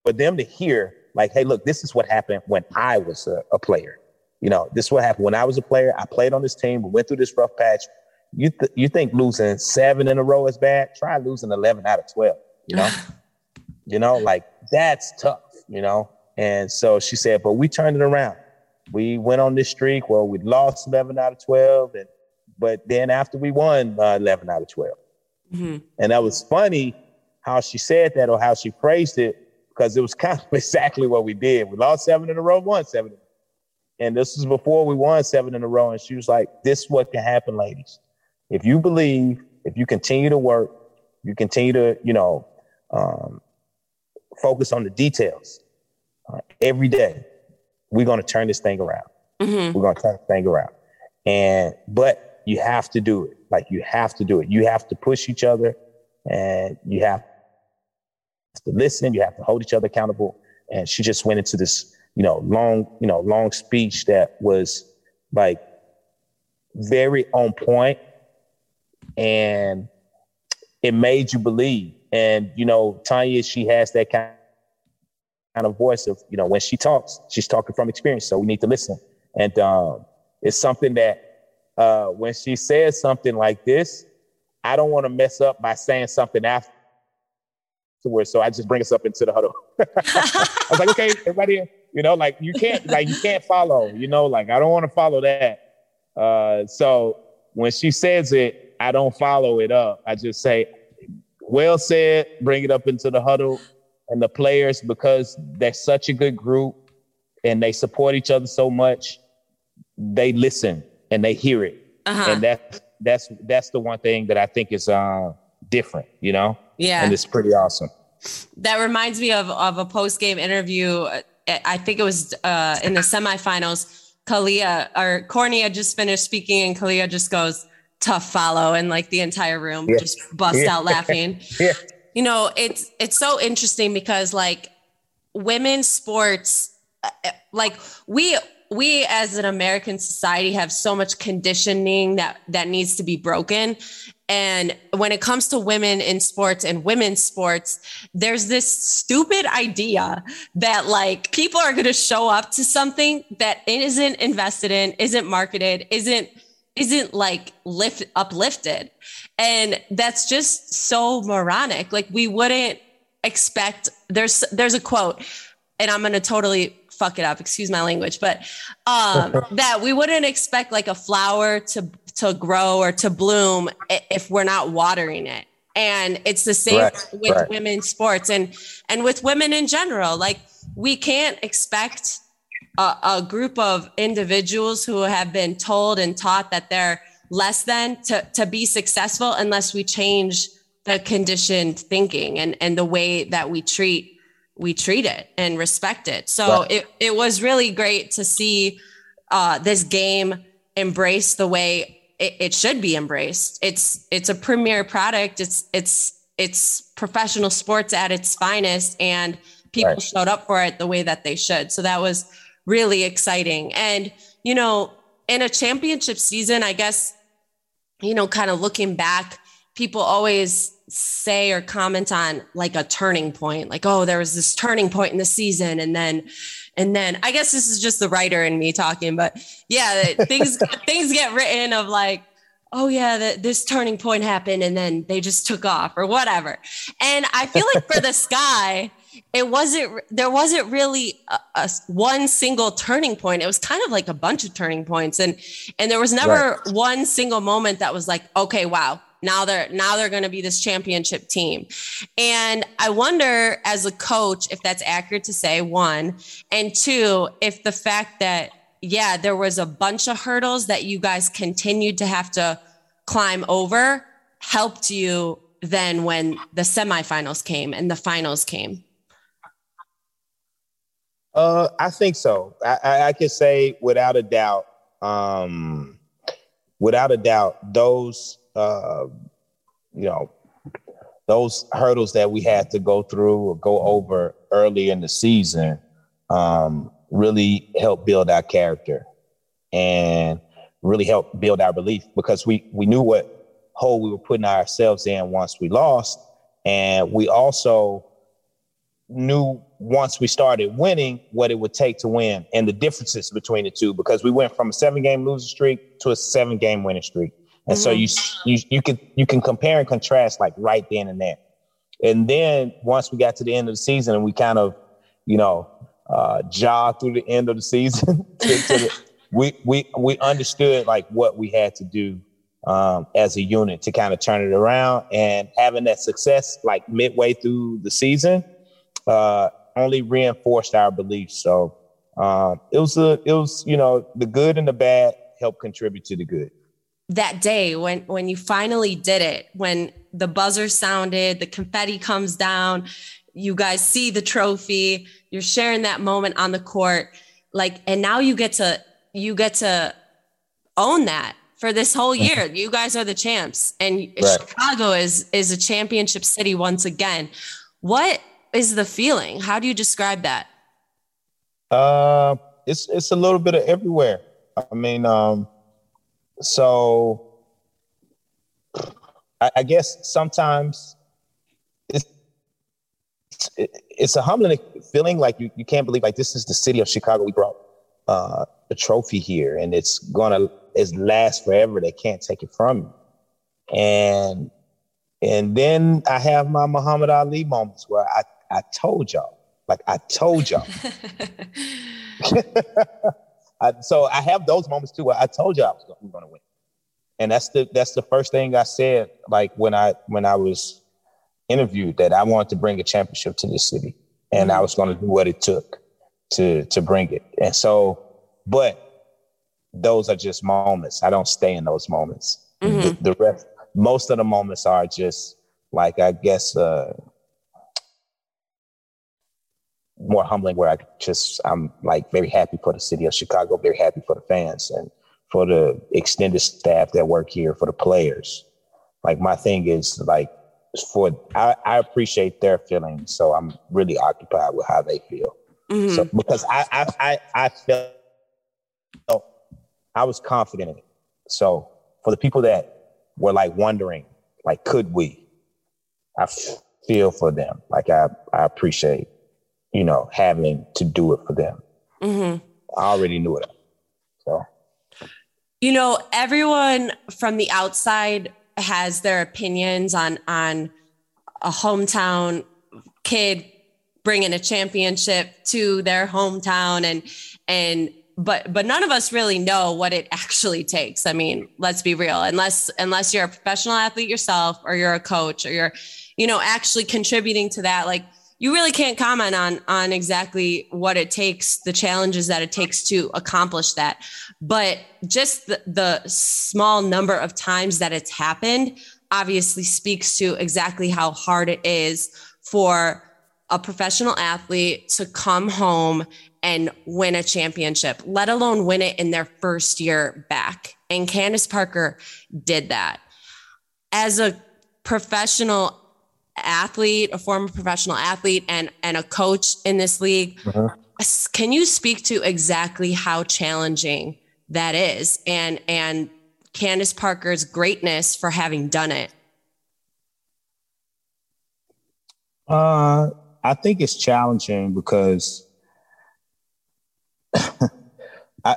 for them to hear, like, hey, look, this is what happened when I was a, a player. You know, this is what happened when I was a player. I played on this team. We went through this rough patch. You th- you think losing seven in a row is bad? Try losing eleven out of twelve. You know, you know, like that's tough. You know, and so she said, but we turned it around. We went on this streak where we lost 11 out of 12. And, but then after we won uh, 11 out of 12. Mm-hmm. And that was funny how she said that or how she praised it because it was kind of exactly what we did. We lost seven in a row, won seven. And this was before we won seven in a row. And she was like, this is what can happen, ladies. If you believe, if you continue to work, you continue to, you know, um, focus on the details uh, every day, we're going to turn this thing around. Mm-hmm. We're going to turn this thing around. And, but you have to do it. Like you have to do it. You have to push each other and you have to listen. You have to hold each other accountable. And she just went into this, you know, long, you know, long speech that was like very on point and it made you believe. And, you know, Tanya, she has that kind kind of voice of, you know, when she talks, she's talking from experience. So we need to listen. And um, it's something that uh, when she says something like this, I don't want to mess up by saying something afterwards. So I just bring us up into the huddle. I was like, okay, everybody, you know, like you can't, like you can't follow, you know, like I don't want to follow that. Uh, so when she says it, I don't follow it up. I just say, well said, bring it up into the huddle and the players because they're such a good group and they support each other so much they listen and they hear it uh-huh. and that's that's that's the one thing that i think is uh different you know yeah and it's pretty awesome that reminds me of of a post-game interview i think it was uh in the semifinals Kahleah or Kornie just finished speaking and Kahleah just goes tough follow and like the entire room yeah. just bust yeah. out laughing. yeah. You know, it's it's so interesting because like women's sports uh, uh, like we we as an American society have so much conditioning that that needs to be broken. And when it comes to women in sports and women's sports, there's this stupid idea that like people are going to show up to something that isn't invested in, isn't marketed, isn't isn't like lift uplifted. And that's just so moronic. Like we wouldn't expect there's there's a quote and I'm going to totally fuck it up, excuse my language, but um, that we wouldn't expect like a flower to to grow or to bloom if we're not watering it. And it's the same right, with right. women's sports and and with women in general. Like we can't expect a, a group of individuals who have been told and taught that they're less than to to be successful unless we change the conditioned thinking and and the way that we treat we treat it and respect it. So right. it, it was really great to see uh, this game embraced the way it, it, should be embraced. It's it's a premier product. It's it's it's professional sports at its finest, and people right. showed up for it the way that they should. So that was really exciting. And you know, in a championship season, I guess you know, kind of looking back, people always say or comment on like a turning point like oh there was this turning point in the season and then and then i guess this is just the writer and me talking but yeah things things get written of like oh yeah that this turning point happened and then they just took off or whatever and i feel like for the sky it wasn't there wasn't really a, a, one single turning point it was kind of like a bunch of turning points and and there was never right. one single moment that was like okay wow now they're now they're going to be this championship team. And I wonder as a coach if that's accurate to say one and two if the fact that yeah, there was a bunch of hurdles that you guys continued to have to climb over helped you then when the semifinals came and the finals came. Uh, I think so. I, I, I say without a doubt, um, without a doubt, those uh, you know, those hurdles that we had to go through or go over early in the season um, really helped build our character and really helped build our belief because we we knew what hole we were putting ourselves in once we lost, and we also knew once we started winning what it would take to win and the differences between the two because we went from a seven game losing streak to a seven game winning streak and mm-hmm. so you you you can you can compare and contrast like right then and there. And then once we got to the end of the season and we kind of, you know, uh, jog through the end of the season, to, to the, we we we understood like what we had to do um, as a unit to kind of turn it around. And having that success like midway through the season uh, only reinforced our beliefs. So um, it was a it was you know the good and the bad helped contribute to the good that day when when you finally did it when the buzzer sounded the confetti comes down you guys see the trophy you're sharing that moment on the court like and now you get to you get to own that for this whole mm-hmm. year. You guys are the champs and right. chicago is is a championship city once again. What is the feeling? How do you describe that? Uh it's it's a little bit of everywhere. I mean um so I, I guess sometimes it's it's a humbling feeling like you, you can't believe like this is the city of Chicago. We brought uh, a trophy here and it's gonna it's last forever. They can't take it from you. And and then I have my Muhammad Ali moments where I, I told y'all, like I told y'all. I, so I have those moments too. I told you I was going to win, and that's the that's the first thing I said. Like when I when I was interviewed, that I wanted to bring a championship to this city, and mm-hmm. I was going to do what it took to to bring it. And so, but those are just moments. I don't stay in those moments. Mm-hmm. The, the rest, most of the moments are just like I guess uh, more humbling where I just I'm like very happy for the city of Chicago, very happy for the fans and for the extended staff that work here, for the players. Like my thing is like for I, I appreciate their feelings, so I'm really occupied with how they feel. Mm-hmm. So because I I I, I felt I was confident in it. So for the people that were like wondering, like, could we? I feel for them. Like I I appreciate, you know, having to do it for them. Mm-hmm. I already knew it. So you know, everyone from the outside has their opinions on on a hometown kid bringing a championship to their hometown and and but but none of us really know what it actually takes i mean let's be real unless unless you're a professional athlete yourself or you're a coach or you're you know actually contributing to that like you really can't comment on on exactly what it takes the challenges that it takes to accomplish that but just the, the small number of times that it's happened obviously speaks to exactly how hard it is for a professional athlete to come home and win a championship, let alone win it in their first year back. And Candace Parker did that. As a professional athlete, a former professional athlete, and, and a coach in this league, uh-huh. can you speak to exactly how challenging that is and and Candace Parker's greatness for having done it? Uh, I think it's challenging because I,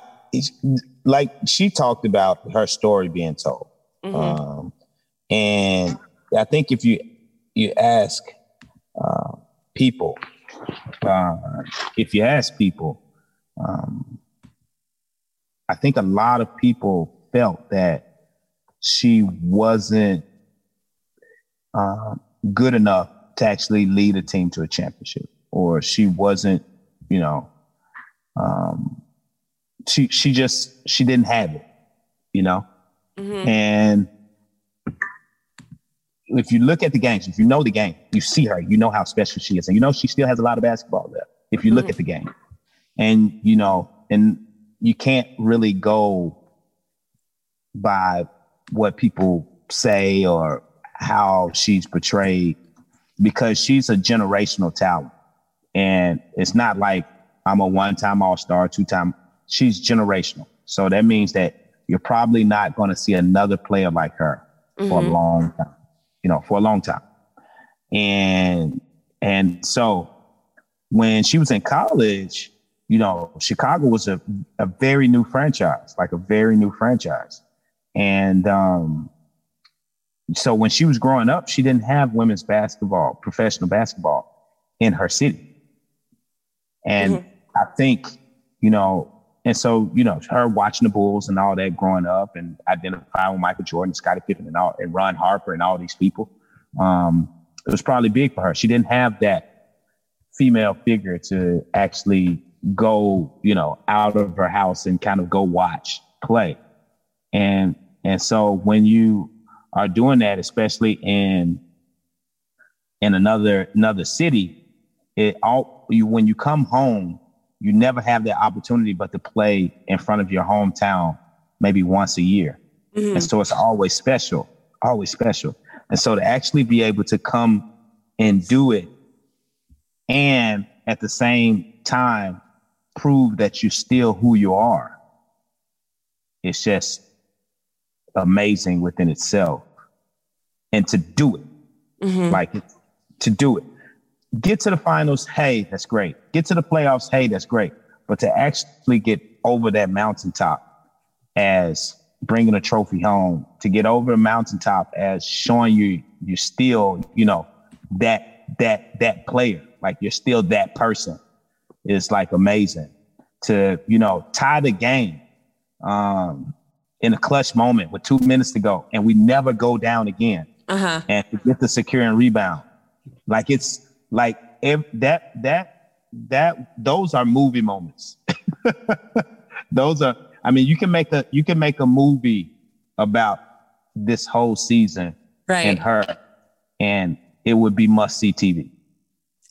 like she talked about her story being told. Mm-hmm. Um, and I think if you you ask uh, people, uh, if you ask people, um, I think a lot of people felt that she wasn't uh, good enough to actually lead a team to a championship, or she wasn't, you know, um, she she just she didn't have it, you know, mm-hmm. and if you look at the games, if you know the game, you see her, you know how special she is, and you know she still has a lot of basketball left. If you mm-hmm. look at the game, and you know, and you can't really go by what people say or how she's portrayed because she's a generational talent. And it's not like I'm a one time All Star, two time. She's generational. So that means that you're probably not going to see another player like her mm-hmm. for a mm-hmm. long time, you know, for a long time. And, and so when she was in college, you know, Chicago was a, a very new franchise, like a very new franchise. And um, so when she was growing up, she didn't have women's basketball, professional basketball in her city. And mm-hmm. I think, you know, and so, you know, her watching the Bulls and all that growing up and identifying with Michael Jordan, Scottie Pippen and all and Ron Harper and all these people, um, it was probably big for her. She didn't have that female figure to actually go, you know, out of her house and kind of go watch play. And and so when you are doing that, especially in in another another city, it all you when you come home, you never have that opportunity but to play in front of your hometown maybe once a year. Mm-hmm. And so it's always special, always special. And so to actually be able to come and do it and at the same time prove that you're still who you are, it's just amazing within itself. And to do it, mm-hmm. like to do it, get to the finals, hey, that's great. Get to the playoffs, hey, that's great. But to actually get over that mountaintop as bringing a trophy home, to get over the mountaintop as showing you you're still, you know, that that that player, like you're still that person, is like amazing. To you know tie the game, um, in a clutch moment with two minutes to go, and we never go down again. Uh-huh. And get the secure and rebound, like it's like if that that that those are movie moments. those are. I mean, you can make a you can make a movie about this whole season right. and her, and it would be must see TV.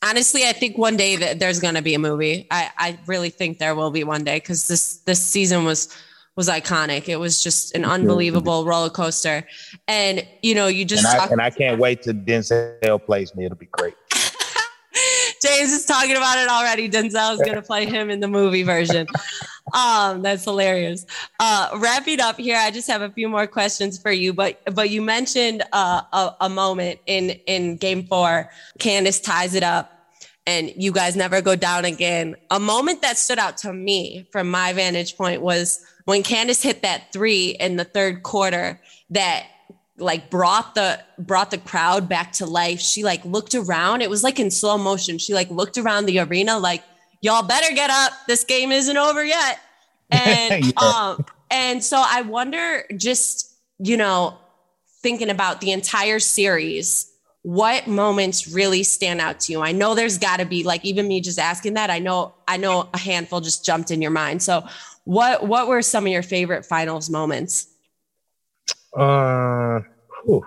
Honestly, I think one day that there's going to be a movie. I, I really think there will be one day because this this season was was iconic. It was just an unbelievable roller coaster. And you know, you just and I, and I can't wait till Denzel plays me. It'll be great. James is talking about it already. Denzel is going to play him in the movie version. Um, that's hilarious. Uh, wrapping up here, I just have a few more questions for you. But but you mentioned uh, a, a moment in in Game Four. Candace ties it up, and you guys never go down again. A moment that stood out to me from my vantage point was when Candace hit that three in the third quarter. That like brought the brought the crowd back to life. She like looked around. It was like in slow motion. She like looked around the arena like y'all better get up. This game isn't over yet. And yeah. um and so I wonder just, you know, thinking about the entire series, what moments really stand out to you? I know there's got to be like even me just asking that. I know I know a handful just jumped in your mind. So what what were some of your favorite finals moments? Uh, whew.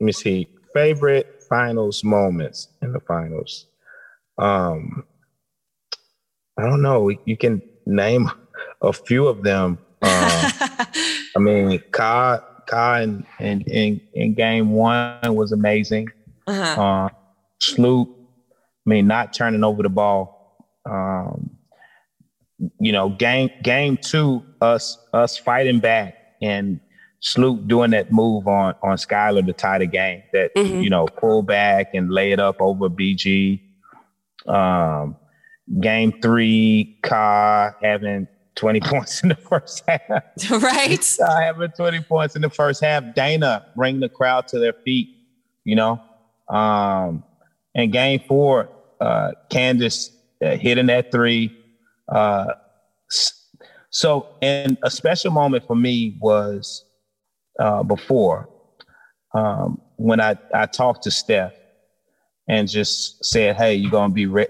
let me see. Favorite finals moments in the finals. Um, I don't know. You can name a few of them. Uh, I mean, Ka, Ka in, in, in, in game one was amazing. Uh-huh. Uh, Sloot, I mean, not turning over the ball. Um, you know, game game two, us us fighting back and Sloot doing that move on on Skylar to tie the game. That mm-hmm. you know, pull back and lay it up over BG. Um, game three, Ka having 20 points in the first half. Right. Ka having 20 points in the first half. Dana bring the crowd to their feet, you know. Um, and game four, uh, Candace uh, hitting that three. Uh, so, and a special moment for me was uh, before um, when I, I talked to Steph and just said, "Hey, you're gonna be re-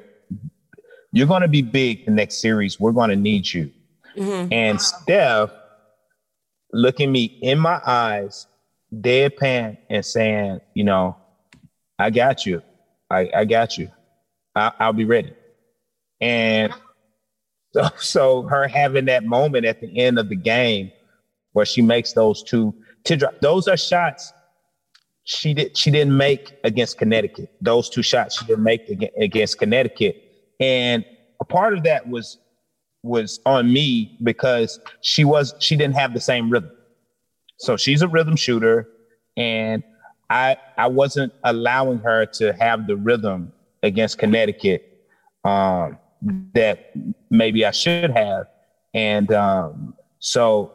you're gonna be big the next series. We're gonna need you." Mm-hmm. And Steph looking me in my eyes, deadpan, and saying, "You know, I got you. I, I got you. I, I'll be ready." And so, so her having that moment at the end of the game where she makes those two teardrop, those are shots she did she didn't make against Connecticut. Those two shots she didn't make against Connecticut, and a part of that was was on me because she was she didn't have the same rhythm. So she's a rhythm shooter, and I I wasn't allowing her to have the rhythm against Connecticut um, that maybe I should have, and um, so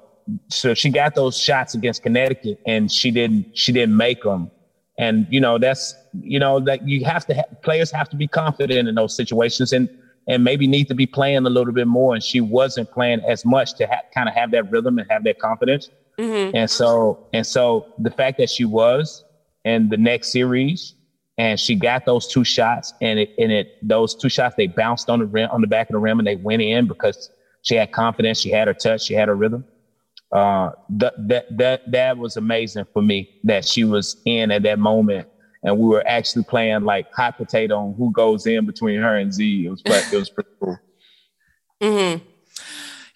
so she got those shots against Connecticut and she didn't she didn't make them. And you know that's you know that you have to ha- players have to be confident in those situations and and maybe need to be playing a little bit more. And she wasn't playing as much to ha- kind of have that rhythm and have that confidence. Mm-hmm. And so and so the fact that she was in the next series and she got those two shots and it and it those two shots they bounced on the rim on the back of the rim and they went in because she had confidence, she had her touch, she had her rhythm uh, that that that that was amazing for me that she was in at that moment, and we were actually playing like hot potato on who goes in between her and Z. It was it was pretty cool. Mm-hmm.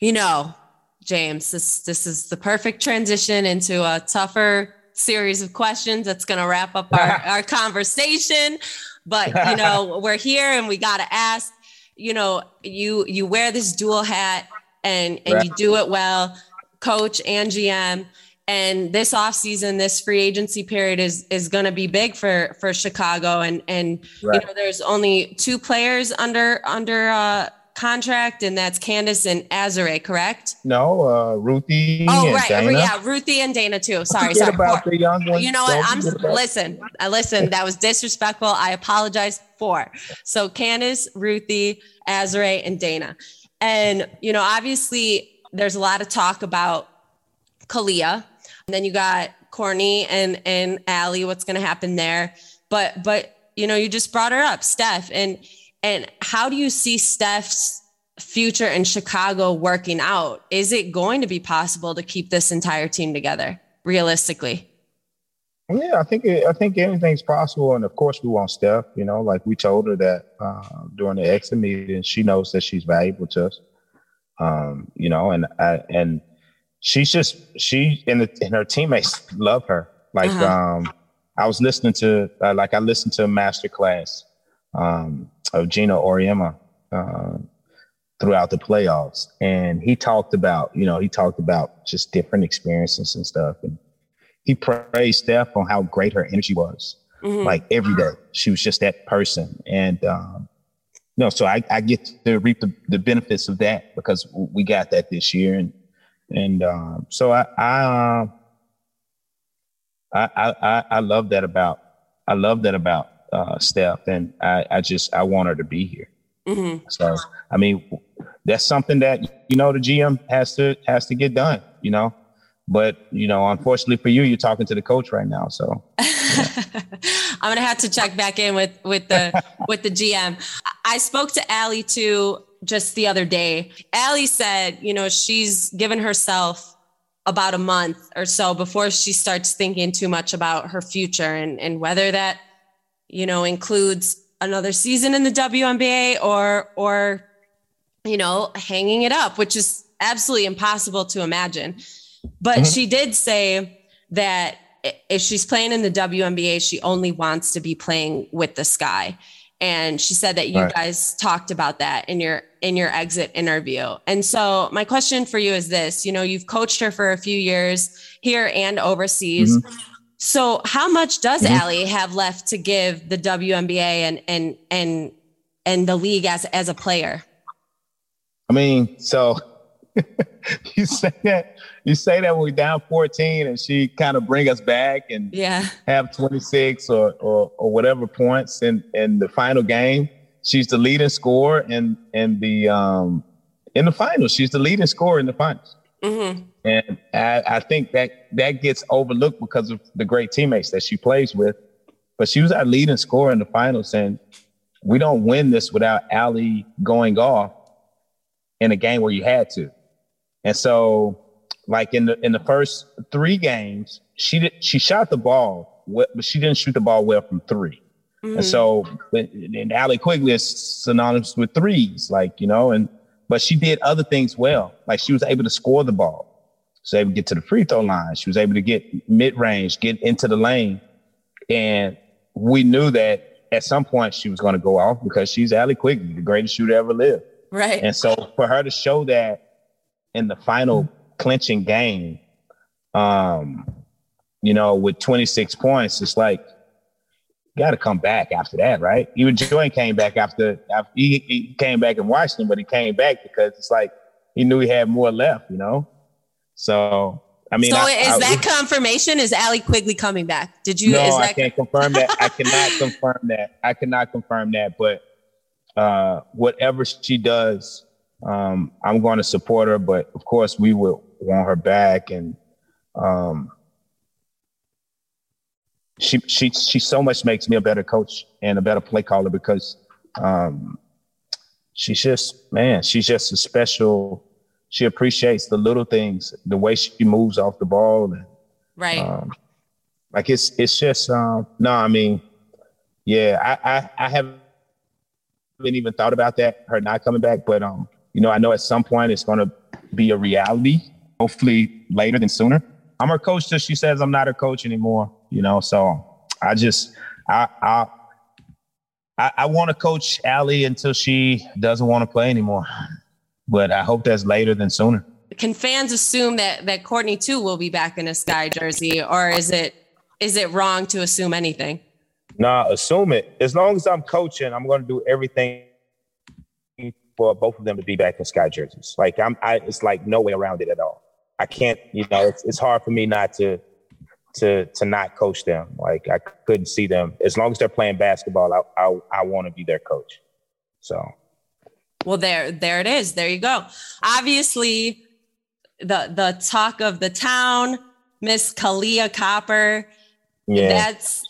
You know, James, this this is the perfect transition into a tougher series of questions that's going to wrap up our, our conversation. But you know, we're here and we got to ask. You know, you you wear this dual hat and and you do it well coach and GM. And this offseason, this free agency period is is going to be big for for Chicago. And and right. you know, there's only two players under under uh, contract, and that's Candace and Azurá, correct? No, uh, Ruthie. Oh, right, Dana. yeah, Ruthie and Dana too. Sorry, sorry. About the young ones. You know what? I'm listen. I uh, listen. That was disrespectful. I apologize for. So Candace, Ruthie, Azurá, and Dana, and you know, obviously there's a lot of talk about Kahleah. And then you got Courtney and and Allie, what's gonna happen there. But but you know, you just brought her up, Steph. And and how do you see Steph's future in Chicago working out? Is it going to be possible to keep this entire team together realistically? Yeah, I think it, I think anything's possible, and of course we want Steph. You know, like we told her that uh, during the exit meeting, she knows that she's valuable to us. Um, you know, and I, and she's just she and, the, and her teammates love her. Like uh-huh. um, I was listening to uh, like I listened to a master class um, of Geno Auriemma uh, throughout the playoffs, and he talked about you know he talked about just different experiences and stuff, and he praised Steph on how great her energy was. Mm-hmm. Like every day, she was just that person, and um, know, so I, I get to reap the, the benefits of that because we got that this year, and and um, so I I, um, I I I love that about I love that about uh, Steph, and I I just I want her to be here. Mm-hmm. So I mean, that's something that you know the GM has to has to get done. You know, but you know, unfortunately for you, you're talking to the coach right now. So yeah. I'm gonna have to check back in with with the with the GM. I spoke to Allie too just the other day. Allie said, you know, she's given herself about a month or so before she starts thinking too much about her future and and whether that you know includes another season in the WNBA or or you know hanging it up, which is absolutely impossible to imagine. But mm-hmm. she did say that if she's playing in the WNBA, she only wants to be playing with the sky. And she said that you right. guys talked about that in your in your exit interview. And so my question for you is this, you know, you've coached her for a few years here and overseas. Mm-hmm. So how much does mm-hmm. Allie have left to give the WNBA and and and and the league as as a player? I mean, so you say that you say that when we're down 14 and she kind of bring us back and yeah. have 26 or, or, or whatever points in in the final game she's the leading scorer in in the um in the finals. She's the leading scorer in the finals. Mm-hmm. and I, I think that that gets overlooked because of the great teammates that she plays with. But she was our leading scorer in the finals and we don't win this without Allie going off in a game where you had to. And so, like in the in the first three games, she did she shot the ball, but she didn't shoot the ball well from 3 mm-hmm. And so, and Allie Quigley is synonymous with threes, like you know, and but she did other things well. Like she was able to score the ball. She was able to get to the free throw line. She was able to get mid range, get into the lane, and we knew that at some point she was going to go off because she's Allie Quigley, the greatest shooter ever lived. Right. And so for her to show that in the final clinching game, um, you know, with 26 points, it's like you got to come back after that, right? Even Jordan came back after, after he, he came back in Washington, but he came back because it's like he knew he had more left, you know. So I mean, so I, is I, that confirmation? Is Allie Quigley coming back? Did you? No, is I can't confirm that. I cannot confirm that. I cannot confirm that. But uh, whatever she does, um, I'm going to support her, but of course we would want her back. And um, she she she so much makes me a better coach and a better play caller because um, she's just man, she's just a special. She appreciates the little things, the way she moves off the ball, and right. Um, like it's it's just um, no, I mean, yeah, I I, I haven't even thought about that her not coming back, but um, you know, I know at some point it's going to be a reality, hopefully later than sooner. I'm her coach till she says I'm not her coach anymore, you know, so I just, I, I, I, I want to coach Allie until she doesn't want to play anymore. But I hope that's later than sooner. Can fans assume that that Courtney too will be back in a sky jersey, or is it is it wrong to assume anything? Nah, assume it. As long as I'm coaching, I'm going to do everything for both of them to be back in sky jerseys. Like I'm, I, it's like no way around it at all. I can't, you know, it's, it's hard for me not to, to, to not coach them. Like I couldn't see them as long as they're playing basketball. I, I, I want to be their coach. So. Well, there, there it is. There you go. Obviously, the the talk of the town, Miss Kahleah Copper. Yeah. That's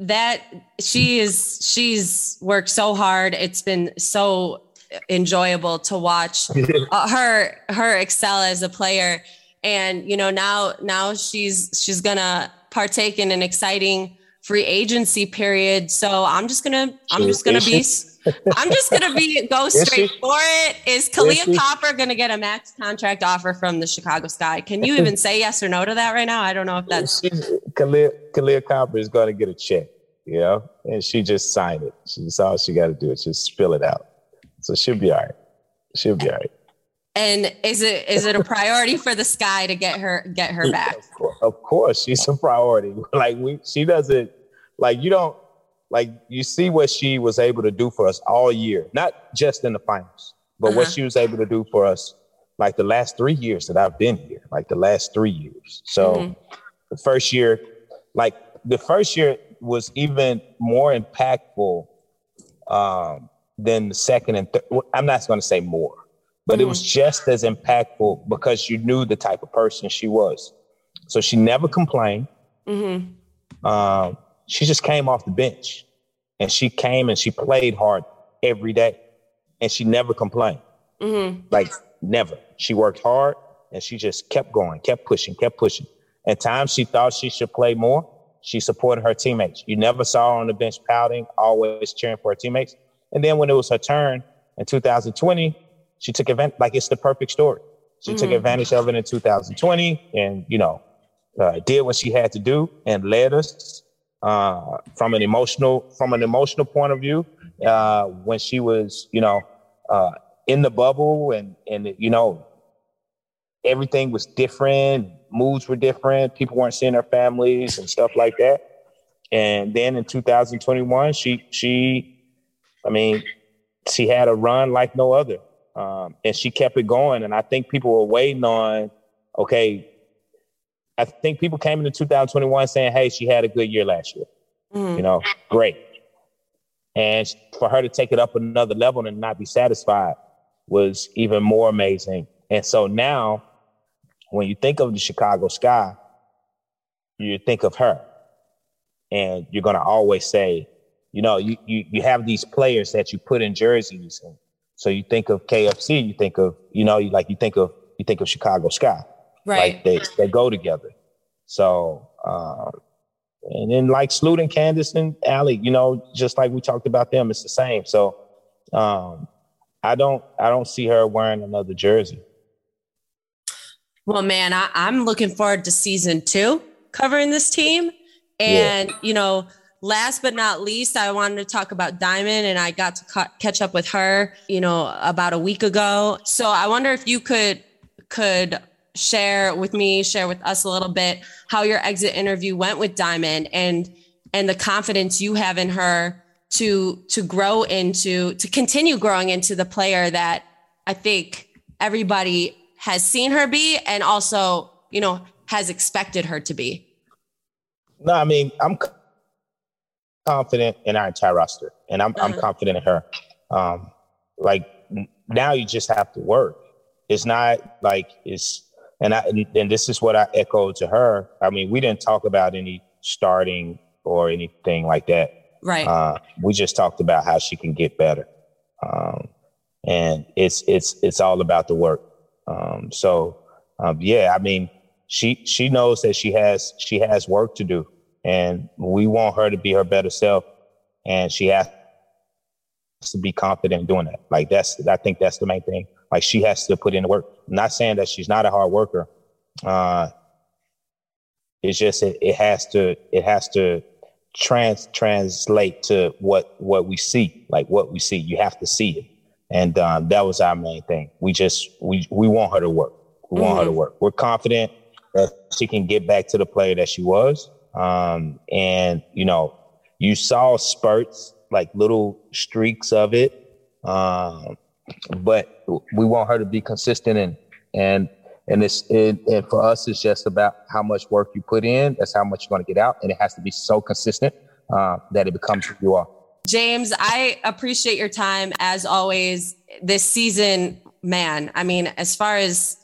that she is she's worked so hard. It's been so enjoyable to watch uh, her her excel as a player and you know now now she's she's gonna partake in an exciting free agency period so i'm just gonna i'm just gonna be I'm just gonna be go straight for it. Is Kahleah Copper gonna get a max contract offer from the Chicago Sky? Can you even say yes or no to that right now? I don't know if that's Kahleah, Kahleah Copper is gonna get a check, you know, and she just signed it. She's all she got to do is just spill it out. So she'll be all right. She'll be all right. And is it is it a priority for the Sky to get her get her back? Of course, of course she's a priority. Like we, she doesn't like you don't like you see what she was able to do for us all year, not just in the finals, but uh-huh. what she was able to do for us like the last three years that I've been here, like the last three years. So mm-hmm. the first year, like the first year was even more impactful um, than the second and third. I'm not going to say more, but mm-hmm. it was just as impactful because you knew the type of person she was. So she never complained. Mm-hmm. Um, she just came off the bench and she came and she played hard every day and she never complained. Mm-hmm. Like never. She worked hard and she just kept going, kept pushing, kept pushing. At times she thought she should play more. She supported her teammates. You never saw her on the bench pouting, always cheering for her teammates. And then when it was her turn in 2020, she took advantage. Like it's the perfect story. She mm-hmm. took advantage of it in 2020, and you know, uh, did what she had to do and led us uh, from an emotional from an emotional point of view uh, when she was you know uh, in the bubble and and you know everything was different moods were different people weren't seeing their families and stuff like that and then in 2021 she she i mean she had a run like no other um, and she kept it going and i think people were waiting on okay I think people came into 2021 saying, "Hey, she had a good year last year. Mm-hmm. You know, great." And for her to take it up another level and not be satisfied was even more amazing. And so now, when you think of the Chicago Sky, you think of her, and you're going to always say, you know, you, you you have these players that you put in jerseys, and so you think of KFC, you think of you know, you like you think of you think of Chicago Sky. Right. Like they, they go together. So, um, and then like Sloot and Candace and Allie, you know, just like we talked about them, it's the same. So, um, I don't, I don't see her wearing another jersey. Well, man, I, am looking forward to season two covering this team. And, yeah. you know, last but not least, I wanted to talk about Diamond and I got to ca- catch up with her, you know, about a week ago. So I wonder if you could, could share with me, share with us a little bit how your exit interview went with Diamond and and the confidence you have in her to to grow into to continue growing into the player that I think everybody has seen her be and also, you know, has expected her to be. No, I mean, I'm confident in our entire roster and I'm uh-huh. I'm confident in her. Um like now you just have to work. It's not like it's and I and this is what I echoed to her. I mean, we didn't talk about any starting or anything like that. Right. Uh, we just talked about how she can get better, um, and it's it's it's all about the work. Um, so um, yeah, I mean, she she knows that she has she has work to do, and we want her to be her better self, and she has to be confident in doing that. Like that's I think that's the main thing. Like she has to put in the work. I'm not saying that she's not a hard worker. Uh, it's just it, it has to it has to trans translate to what what we see, like what we see. You have to see it, and um, that was our main thing. We just we we want her to work. We want mm-hmm. her to mm-hmm. work. We're confident that she can get back to the player that she was. Um, and you know, you saw spurts, like little streaks of it. Um, but we want her to be consistent and and and it's it, and for us it's just about how much work you put in. That's how much you're going to get out. And it has to be so consistent uh, that it becomes who you are. James i appreciate your time as always this season man i mean as far as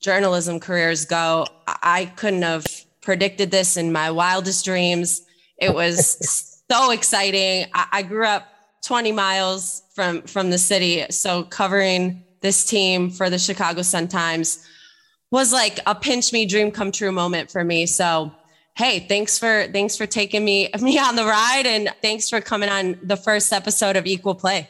journalism careers go i couldn't have predicted this in my wildest dreams it was so exciting I, I grew up 20 miles from from the city. So covering this team for the Chicago Sun Times was like a pinch me dream come true moment for me. So hey, thanks for thanks for taking me me on the ride and thanks for coming on the first episode of Equal Play.